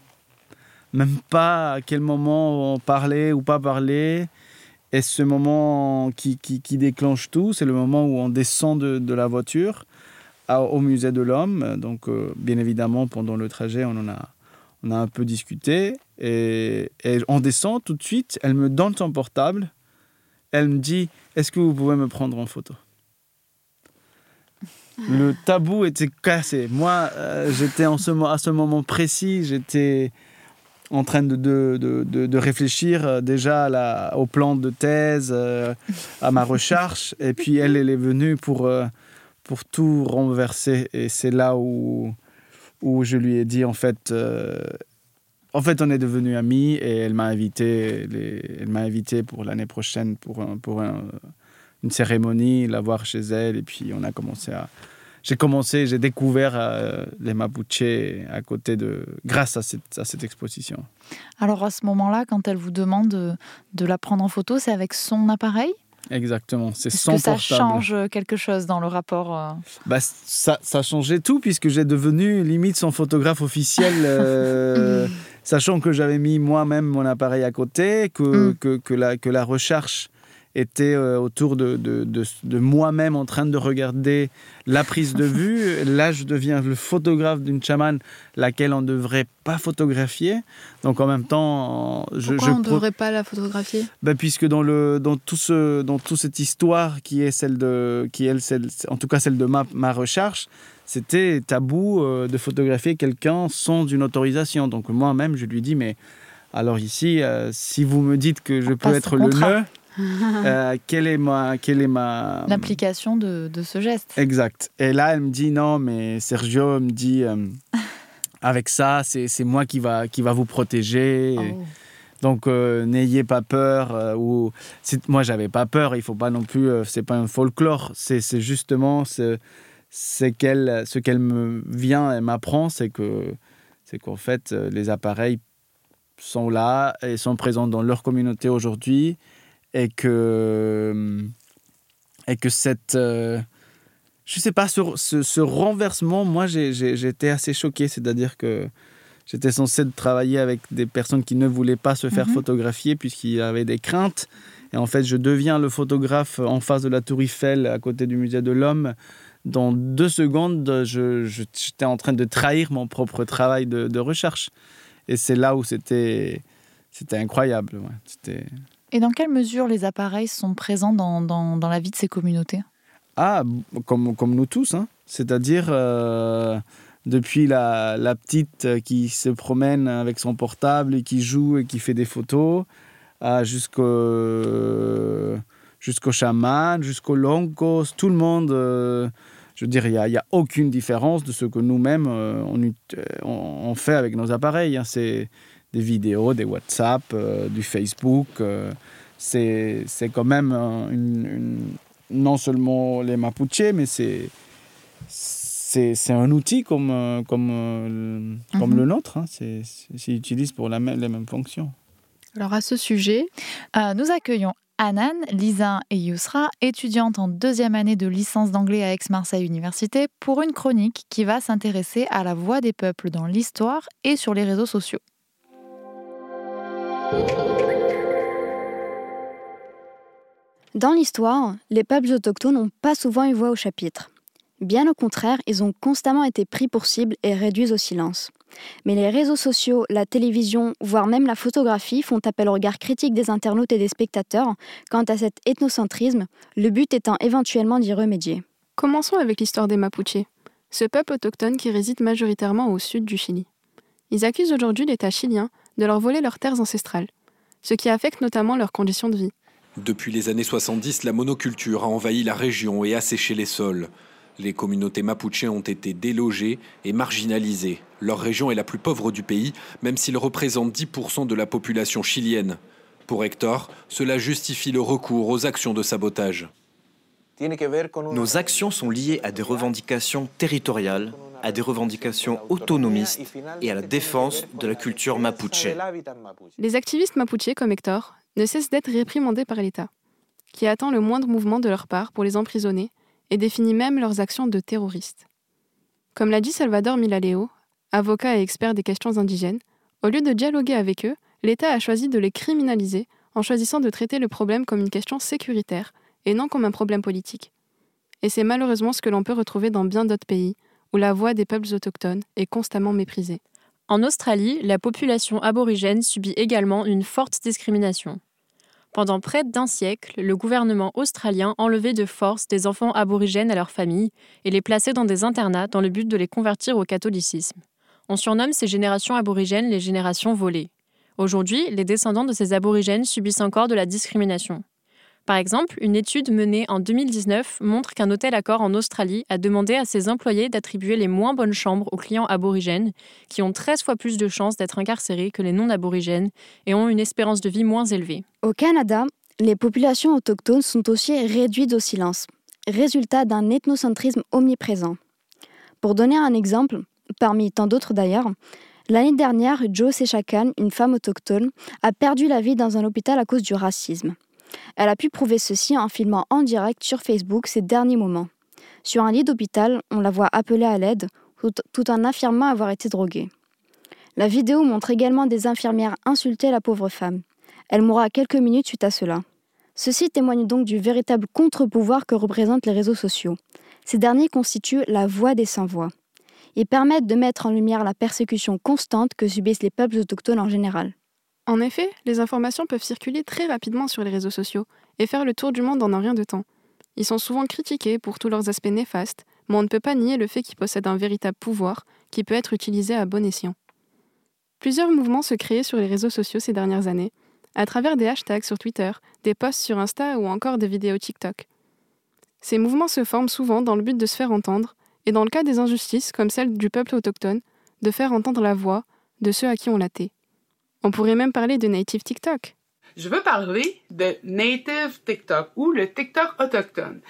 même pas à quel moment parler ou pas parler. Et ce moment qui, qui, qui déclenche tout, c'est le moment où on descend de, de la voiture au musée de l'homme. Donc, euh, bien évidemment, pendant le trajet, on en a, on a un peu discuté. Et, et, on descend tout de suite. Elle me donne son portable. Elle me dit Est-ce que vous pouvez me prendre en photo? (laughs) Le tabou était cassé. Moi, euh, j'étais en ce, à ce moment précis, j'étais en train de, de, de, de réfléchir euh, déjà la, au plan de thèse, euh, à ma recherche. (laughs) Et puis elle, elle est venue pour. Euh, pour tout renverser. Et c'est là où, où je lui ai dit, en fait, euh, en fait, on est devenus amis et elle m'a invité, les, elle m'a invité pour l'année prochaine pour, un, pour un, une cérémonie, la voir chez elle. Et puis, on a commencé à. J'ai commencé, j'ai découvert euh, les Mapuche à côté de, grâce à cette, à cette exposition. Alors à ce moment-là, quand elle vous demande de, de la prendre en photo, c'est avec son appareil? Exactement, c'est son que ça portable. change quelque chose dans le rapport euh... bah, ça, ça changeait tout puisque j'ai devenu limite son photographe officiel, euh, (laughs) sachant que j'avais mis moi-même mon appareil à côté, que, mm. que, que, la, que la recherche était euh, autour de, de, de, de moi-même en train de regarder la prise de vue. (laughs) Là, je deviens le photographe d'une chamane, laquelle on ne devrait pas photographier. Donc en même temps, je, Pourquoi je on ne devrait pas la photographier? Ben, Puisque dans, le, dans, tout ce, dans toute cette histoire qui est celle de, qui est celle, en tout cas celle de ma, ma recherche, c'était tabou euh, de photographier quelqu'un sans une autorisation. Donc moi-même, je lui dis, mais alors ici, euh, si vous me dites que je on peux être le nœud, euh, (laughs) quelle est ma quelle est ma l'application de, de, ce geste. Exact. Et là elle me dit non mais Sergio me dit euh, (laughs) avec ça c'est moi qui va qui va vous protéger. Oh. donc euh, n'ayez pas peur ou moi j'avais pas peur. Il faut pas non plus c'est pas un folklore. C'est justement ce c'est qu'elle ce qu'elle me vient et m'apprend c'est que c'est qu'en fait les appareils sont là et sont présents dans leur communauté aujourd'hui et que et que cette euh, je sais pas ce, ce, ce renversement moi j'étais assez choqué c'est à dire que j'étais censé travailler avec des personnes qui ne voulaient pas se faire mm -hmm. photographier puisqu'il y avait des craintes et en fait je deviens le photographe en face de la tour Eiffel à côté du musée de l'homme dans deux secondes j'étais en train de trahir mon propre travail de, de recherche et c'est là où c'était c'était incroyable ouais. c'était Et dans quelle mesure les appareils sont présents dans, dans, dans la vie de ces communautés? Ah, comme, comme nous tous. C'est-à-dire, euh, depuis la, la, petite qui se promène avec son portable et qui joue et qui fait des photos, jusqu'au jusqu'au chaman, jusqu'au longos, tout le monde. Euh, je veux dire, il n'y a, aucune différence de ce que nous-mêmes euh, on, on, fait avec nos appareils. Hein. C'est des vidéos, des WhatsApp, euh, du Facebook. c'est quand même une, une, non seulement les Mapuche, mais c'est c'est un outil comme, comme, comme mm -hmm. le nôtre. Hein. C'est utilisé pour la même, les mêmes fonctions. Alors à ce sujet, euh, nous accueillons Anan, Lisa et Yousra, étudiantes en deuxième année de licence d'anglais à Aix-Marseille Université, pour une chronique qui va s'intéresser à la voix des peuples dans l'histoire et sur les réseaux sociaux. Dans l'histoire, les peuples autochtones n'ont pas souvent une voix au chapitre. Bien au contraire, ils ont constamment été pris pour cible et réduits au silence. Mais les réseaux sociaux, la télévision, voire même la photographie font appel au regard critique des internautes et des spectateurs quant à cet ethnocentrisme, le but étant éventuellement d'y remédier. Commençons avec l'histoire des Mapuche, ce peuple autochtone qui réside majoritairement au sud du Chili. Ils accusent aujourd'hui l'État chilien de leur voler leurs terres ancestrales, ce qui affecte notamment leurs conditions de vie. Depuis les années 70, la monoculture a envahi la région et asséché les sols. Les communautés mapuches ont été délogées et marginalisées. Leur région est la plus pauvre du pays, même s'ils représentent 10% de la population chilienne. Pour Hector, cela justifie le recours aux actions de sabotage. Nos actions sont liées à des revendications territoriales, à des revendications autonomistes et à la défense de la culture mapuche. Les activistes mapuches comme Hector ne cessent d'être réprimandés par l'État, qui attend le moindre mouvement de leur part pour les emprisonner et définit même leurs actions de terroristes. Comme l'a dit Salvador Milaleo, avocat et expert des questions indigènes, au lieu de dialoguer avec eux, l'État a choisi de les criminaliser en choisissant de traiter le problème comme une question sécuritaire et non comme un problème politique. Et c'est malheureusement ce que l'on peut retrouver dans bien d'autres pays, où la voix des peuples autochtones est constamment méprisée. En Australie, la population aborigène subit également une forte discrimination. Pendant près d'un siècle, le gouvernement australien enlevait de force des enfants aborigènes à leurs familles et les plaçait dans des internats dans le but de les convertir au catholicisme. On surnomme ces générations aborigènes les générations volées. Aujourd'hui, les descendants de ces aborigènes subissent encore de la discrimination. Par exemple, une étude menée en 2019 montre qu'un hôtel Accor en Australie a demandé à ses employés d'attribuer les moins bonnes chambres aux clients aborigènes, qui ont 13 fois plus de chances d'être incarcérés que les non-aborigènes et ont une espérance de vie moins élevée. Au Canada, les populations autochtones sont aussi réduites au silence, résultat d'un ethnocentrisme omniprésent. Pour donner un exemple, parmi tant d'autres d'ailleurs, l'année dernière, Joe Sechakan, une femme autochtone, a perdu la vie dans un hôpital à cause du racisme. Elle a pu prouver ceci en filmant en direct sur Facebook ces derniers moments. Sur un lit d'hôpital, on la voit appeler à l'aide, tout en affirmant avoir été droguée. La vidéo montre également des infirmières insulter la pauvre femme. Elle mourra quelques minutes suite à cela. Ceci témoigne donc du véritable contre-pouvoir que représentent les réseaux sociaux. Ces derniers constituent la voix des sans-voix. Ils permettent de mettre en lumière la persécution constante que subissent les peuples autochtones en général. En effet, les informations peuvent circuler très rapidement sur les réseaux sociaux et faire le tour du monde en un rien de temps. Ils sont souvent critiqués pour tous leurs aspects néfastes, mais on ne peut pas nier le fait qu'ils possèdent un véritable pouvoir qui peut être utilisé à bon escient. Plusieurs mouvements se créent sur les réseaux sociaux ces dernières années, à travers des hashtags sur Twitter, des posts sur Insta ou encore des vidéos TikTok. Ces mouvements se forment souvent dans le but de se faire entendre, et dans le cas des injustices, comme celle du peuple autochtone, de faire entendre la voix de ceux à qui on l'a tait. On pourrait même parler de native TikTok. Je veux parler de native TikTok ou le TikTok autochtone.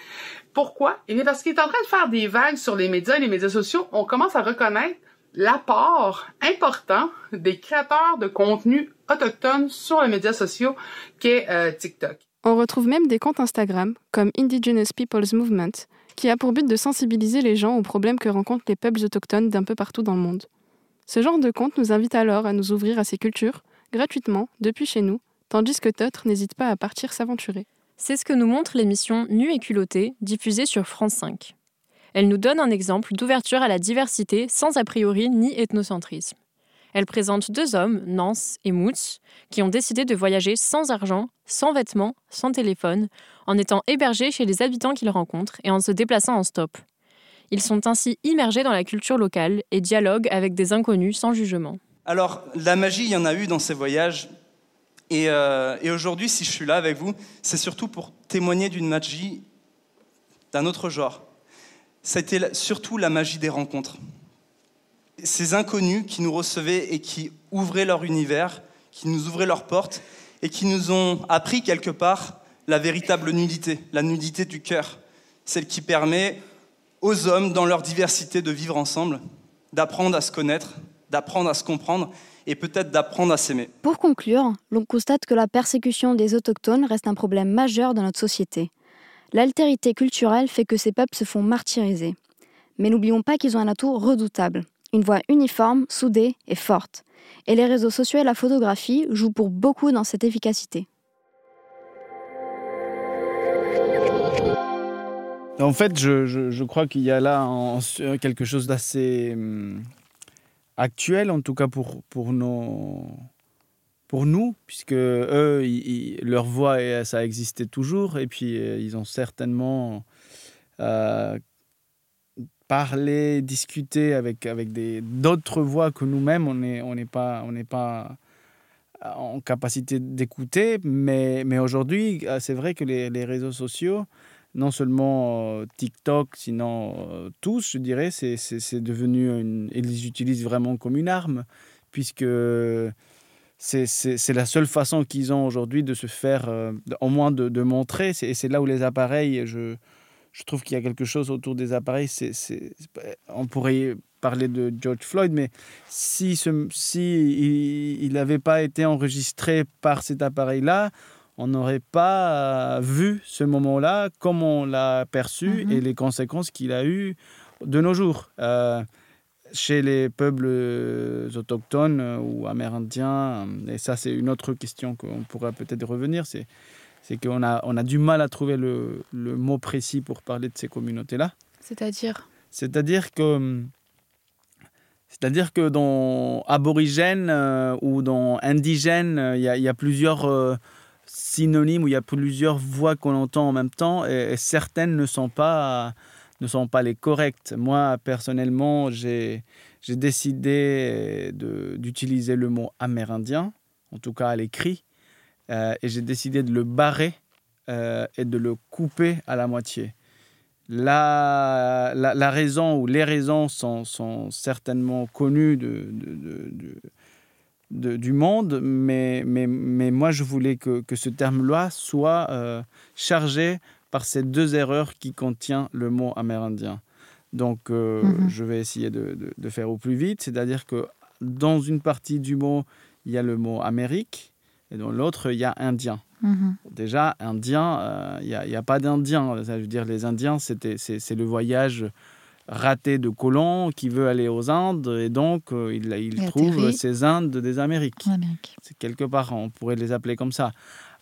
Pourquoi? Eh bien, parce qu'il est en train de faire des vagues sur les médias et les médias sociaux. On commence à reconnaître l'apport important des créateurs de contenu autochtone sur les médias sociaux qu'est euh, TikTok. On retrouve même des comptes Instagram comme Indigenous Peoples Movement qui a pour but de sensibiliser les gens aux problèmes que rencontrent les peuples autochtones d'un peu partout dans le monde. Ce genre de compte nous invite alors à nous ouvrir à ces cultures, gratuitement, depuis chez nous, tandis que d'autres n'hésitent pas à partir s'aventurer. C'est ce que nous montre l'émission Nu et culotté, diffusée sur France 5. Elle nous donne un exemple d'ouverture à la diversité sans a priori ni ethnocentrisme. Elle présente deux hommes, Nance et Moots, qui ont décidé de voyager sans argent, sans vêtements, sans téléphone, en étant hébergés chez les habitants qu'ils rencontrent et en se déplaçant en stop. Ils sont ainsi immergés dans la culture locale et dialoguent avec des inconnus sans jugement. Alors, la magie, il y en a eu dans ces voyages. Et, euh, aujourd'hui, si je suis là avec vous, c'est surtout pour témoigner d'une magie d'un autre genre. C'était surtout la magie des rencontres. Ces inconnus qui nous recevaient et qui ouvraient leur univers, qui nous ouvraient leurs portes et qui nous ont appris quelque part la véritable nudité, la nudité du cœur, celle qui permet aux hommes, dans leur diversité, de vivre ensemble, d'apprendre à se connaître, d'apprendre à se comprendre et peut-être d'apprendre à s'aimer. Pour conclure, l'on constate que la persécution des autochtones reste un problème majeur dans notre société. L'altérité culturelle fait que ces peuples se font martyriser. Mais n'oublions pas qu'ils ont un atout redoutable, une voix uniforme, soudée et forte. Et les réseaux sociaux et la photographie jouent pour beaucoup dans cette efficacité. En fait, je, crois qu'il y a là quelque chose d'assez hum, actuel, en tout cas pour, pour, nos, pour nous, puisque eux, leur voix, ça existait toujours, et puis euh, ils ont certainement euh, parlé, discuté avec, avec d'autres voix que nous-mêmes, on n'est on pas, on pas en capacité d'écouter, mais, mais aujourd'hui, c'est vrai que les, les réseaux sociaux, non seulement euh, TikTok, sinon euh, tous, je dirais, c'est devenu une... Ils les utilisent vraiment comme une arme, puisque c'est la seule façon qu'ils ont aujourd'hui de se faire, euh, au moins de, de montrer. Et c'est là où les appareils, je, je trouve qu'il y a quelque chose autour des appareils. c'est on pourrait parler de George Floyd, mais si, ce, si il n'avait pas été enregistré par cet appareil-là, on n'aurait pas vu ce moment-là, comme on l'a perçu mhm. et les conséquences qu'il a eues de nos jours. Euh, chez les peuples autochtones ou amérindiens, et ça c'est une autre question qu'on pourrait peut-être revenir, c'est, c'est qu'on a, on a du mal à trouver le, le mot précis pour parler de ces communautés-là. C'est-à-dire? C'est-à-dire que... C'est-à-dire que dans aborigène euh, ou dans indigène, il y, y, a plusieurs euh, synonymes où il y a plusieurs voix qu'on entend en même temps et, certaines ne sont pas ne sont pas les correctes. Moi, personnellement, j'ai décidé d'utiliser le mot amérindien, en tout cas à l'écrit, euh, et j'ai décidé de le barrer euh, et de le couper à la moitié. La, la, raison ou les raisons sont, sont certainement connues de, de du monde, mais, mais, mais, moi je voulais que, que ce terme-là soit euh, chargé par ces deux erreurs qui contient le mot amérindien. Donc euh, mhm. je vais essayer de, de, faire au plus vite, c'est-à-dire que dans une partie du mot, il y a le mot Amérique, et dans l'autre, il y a Indien. Mhm. Déjà, Indien, euh, il n'y a, a, pas d'Indien. Ça veut dire les Indiens, c'est le voyage raté de colon qui veut aller aux Indes et donc euh, il, il trouve ces Indes des Amériques. C'est quelque part, on pourrait les appeler comme ça.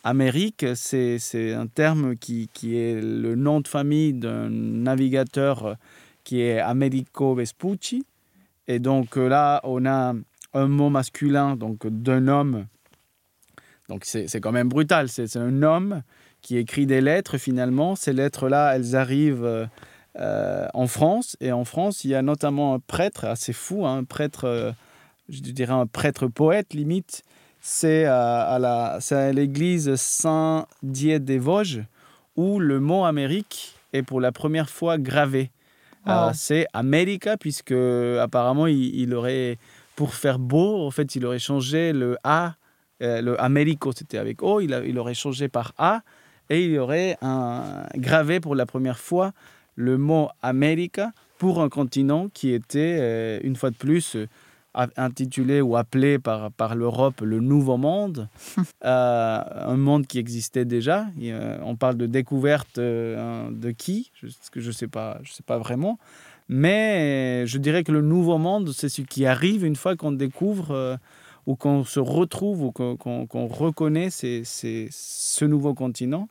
Amérique, c'est un terme qui, qui, est le nom de famille d'un navigateur qui est Americo Vespucci. Et donc euh, là, on a un mot masculin, donc d'un homme. Donc c'est quand même brutal. C'est un homme qui écrit des lettres finalement. Ces lettres-là, elles arrivent euh, euh, en France. Et en France, il y a notamment un prêtre assez fou, hein, un prêtre, euh, je dirais un prêtre poète limite. C'est à, à l'église Saint-Dié des Vosges où le mot Amérique est pour la première fois gravé. Euh, c'est America, puisque apparemment il, aurait, pour faire beau, en fait, il aurait changé le A, le Américo, c'était avec O, il, il aurait changé par A, et il aurait un, gravé pour la première fois le mot America pour un continent qui était, euh, une fois de plus, euh, intitulé ou appelé par, par l'Europe le Nouveau Monde, (laughs) euh, un monde qui existait déjà. on parle de découverte de qui Je ne sais, pas, je sais pas vraiment. Mais je dirais que le Nouveau Monde, c'est ce qui arrive une fois qu'on découvre ou qu'on se retrouve ou qu'on reconnaît ce nouveau continent.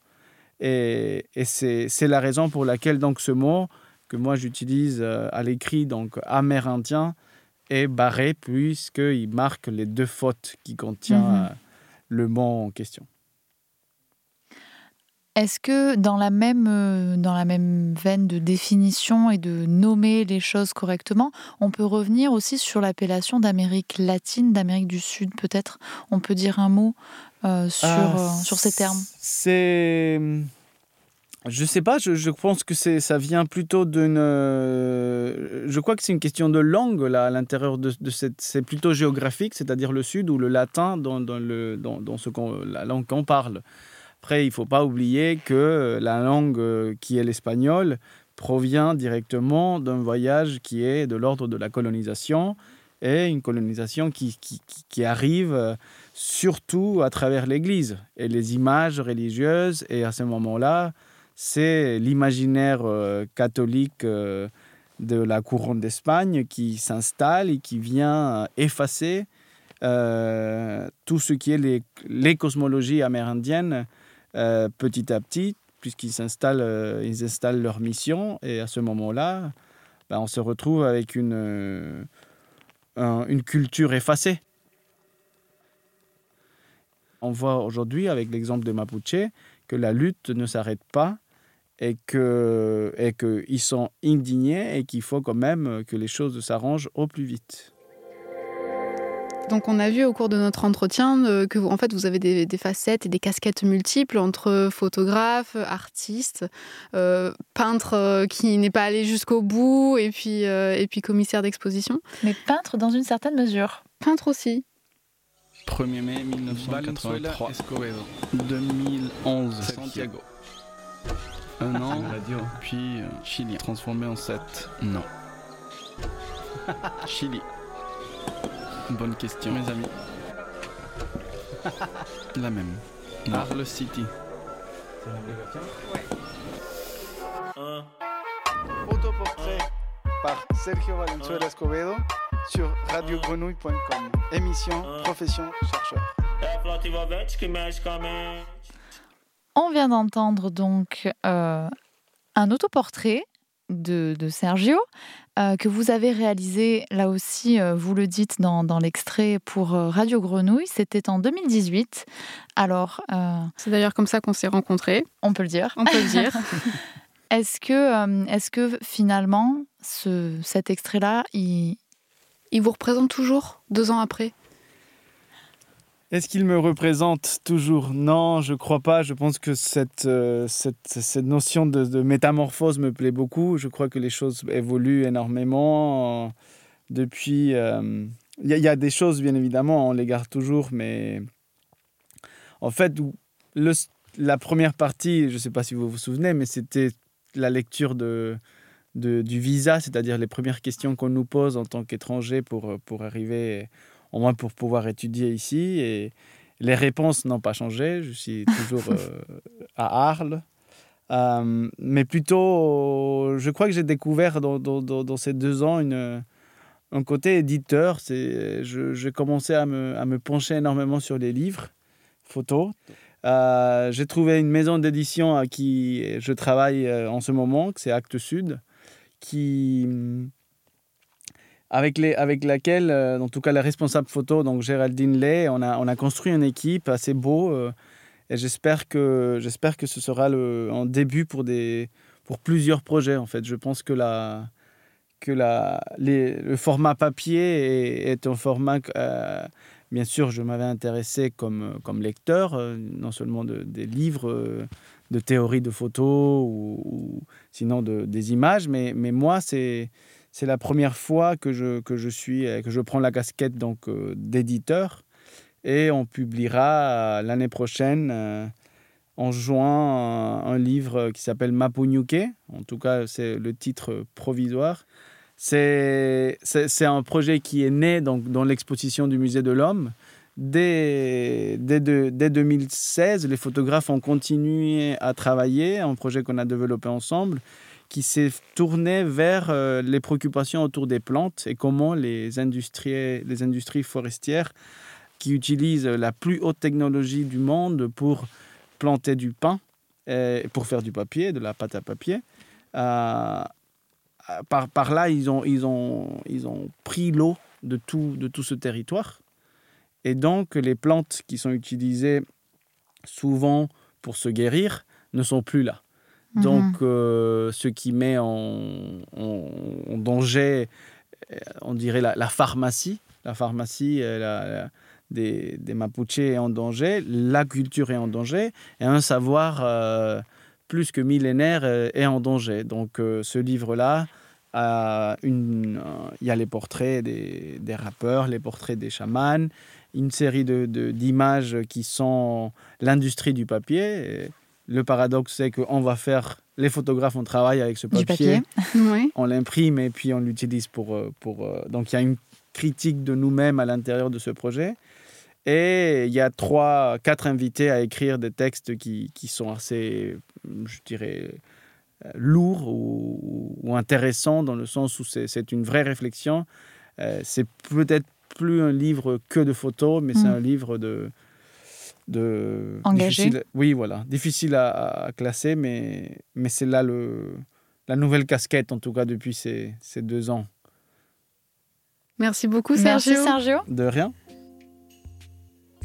Et, c'est la raison pour laquelle donc ce mot que moi j'utilise euh, à l'écrit, donc amérindien, est barré puisqu'il marque les deux fautes qui contient mhm. euh, le mot en question. Est-ce que dans la, même, euh, dans la même veine de définition et de nommer les choses correctement, on peut revenir aussi sur l'appellation d'Amérique latine, d'Amérique du Sud peut-être? On peut dire un mot euh, sur, Ah, euh, sur ces termes C'est. Je sais pas, je, je pense que ça vient plutôt d'une. euh, Je crois que c'est une question de langue là, à l'intérieur de, de cette. C'est plutôt géographique, c'est-à-dire le sud ou le latin dans, dans, le, dans, dans ce la langue qu'on parle. Après, il ne faut pas oublier que la langue qui est l'espagnol provient directement d'un voyage qui est de l'ordre de la colonisation et une colonisation qui, qui, arrive surtout à travers l'Église et les images religieuses. Et à ce moment-là, c'est l'imaginaire euh, catholique euh, de la couronne d'Espagne qui s'installe et qui vient euh, effacer tout ce qui est les, cosmologies amérindiennes petit à petit, puisqu'ils installent leur mission. Et à ce moment-là, ben, on se retrouve avec une, un- une culture effacée. On voit aujourd'hui, avec l'exemple de Mapuche, que la lutte ne s'arrête pas et que et qu'ils sont indignés et qu'il faut quand même que les choses s'arrangent au plus vite. Donc on a vu au cours de notre entretien euh, que vous, en fait vous avez des, des facettes et des casquettes multiples entre photographe, artiste, euh, peintre euh, qui n'est pas allé jusqu'au bout et puis euh, et puis commissaire d'exposition. Mais peintre dans une certaine mesure. Peintre aussi. 1er mai 1983. 2011, Santiago. Un an, puis euh, Chili, transformé en 7. Non. (laughs) Chili. Bonne question, mes amis. La même. Arles City. Autoportrait par Sergio Valenzuela Escobedo sur radiogrenouille.com. Émission Profession Chercheur. On vient d'entendre donc euh, un autoportrait de, de Sergio euh, que vous avez réalisé, là aussi, euh, vous le dites dans, dans l'extrait pour Radio Grenouille. C'était en 2018. Alors. C'est d'ailleurs comme ça qu'on s'est rencontrés. On peut le dire. On peut le dire. (laughs) Est-ce que, euh, est-ce que finalement, ce, cet extrait-là, il... il vous représente toujours deux ans après? Est-ce qu'il me représente toujours? Non, je crois pas. Je pense que cette, euh, cette, cette notion de, métamorphose me plaît beaucoup. Je crois que les choses évoluent énormément depuis. euh, Il y, a- des choses, bien évidemment, on les garde toujours, mais en fait, la première partie, je ne sais pas si vous vous souvenez, mais c'était la lecture de, de- du visa, c'est-à-dire les premières questions qu'on nous pose en tant qu'étranger pour, pour arriver, au moins pour pouvoir étudier ici. Et les réponses n'ont pas changé. Je suis (laughs) toujours euh, à Arles. Euh, mais plutôt, je crois que j'ai découvert dans, dans- ces deux ans une, un côté éditeur. J'ai commencé à me, à me pencher énormément sur les livres, photos. Euh, j'ai trouvé une maison d'édition à qui je travaille euh, en ce moment, que c'est Actes Sud, qui, avec, les, avec laquelle, euh, en tout cas la responsable photo, donc Géraldine Lay, on a, on a construit une équipe assez beau euh, et j'espère que, que ce sera le, un début pour, des, pour plusieurs projets en fait. Je pense que, la, que la, le format papier est, un format... euh, bien sûr, je m'avais intéressé comme, comme lecteur, non seulement de, des livres de théorie de photos ou, sinon de, des images, mais, mais moi, c'est c'est la première fois que je, que je, suis, euh, que je prends la casquette donc, euh, d'éditeur. Et on publiera euh, l'année prochaine, en juin, un, livre qui s'appelle Mapunyuke. En tout cas, c'est le titre provisoire. C'est c'est- c'est un projet qui est né donc, dans l'exposition du Musée de l'Homme. Dès, dès, de- dès 2016, les photographes ont continué à travailler, un projet qu'on a développé ensemble, qui s'est tourné vers euh, les préoccupations autour des plantes et comment les industries, les industries forestières qui utilisent la plus haute technologie du monde pour planter du pain, et pour faire du papier, de la pâte à papier, euh, par, par là, ils ont, ils ont, ils ont pris l'eau de tout, de tout ce territoire. Et donc, les plantes qui sont utilisées souvent pour se guérir ne sont plus là. Mhm. Donc, euh, ce qui met en, en- en danger, euh, on dirait, la, la pharmacie. La pharmacie euh, la- la- des, des Mapuches est en danger, la culture est en danger, et un savoir euh, plus que millénaire est en danger. Donc, euh, ce livre-là, il y a les portraits des, des rappeurs, les portraits des chamans, une série de- de- d'images qui sont l'industrie du papier. Et le paradoxe, c'est qu'on va faire, les photographes, on travaille avec ce papier, papier. (laughs) Oui. on l'imprime et puis on l'utilise pour... euh, pour euh, donc il y a une critique de nous-mêmes à l'intérieur de ce projet. Et il y a trois, quatre invités à écrire des textes qui, qui sont assez, je dirais, euh, lourds ou, ou intéressants dans le sens où c'est c'est une vraie réflexion. Euh, c'est peut-être plus un livre que de photos, mais c'est Mm. un livre de... de Engagé. difficile- oui, voilà. Difficile à, à classer, mais, mais c'est là le, la nouvelle casquette, en tout cas depuis ces, ces deux ans. Merci beaucoup, Merci Sergio. Sergio. De rien.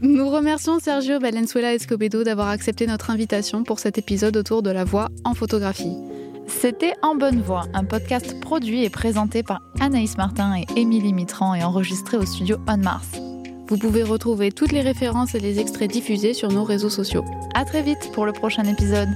Nous remercions Sergio Valenzuela Escobedo d'avoir accepté notre invitation pour cet épisode autour de la voix en photographie. C'était En Bonne Voix, un podcast produit et présenté par Anaïs Martin et Émilie Mitran et enregistré au studio On Mars. Vous pouvez retrouver toutes les références et les extraits diffusés sur nos réseaux sociaux. À très vite pour le prochain épisode.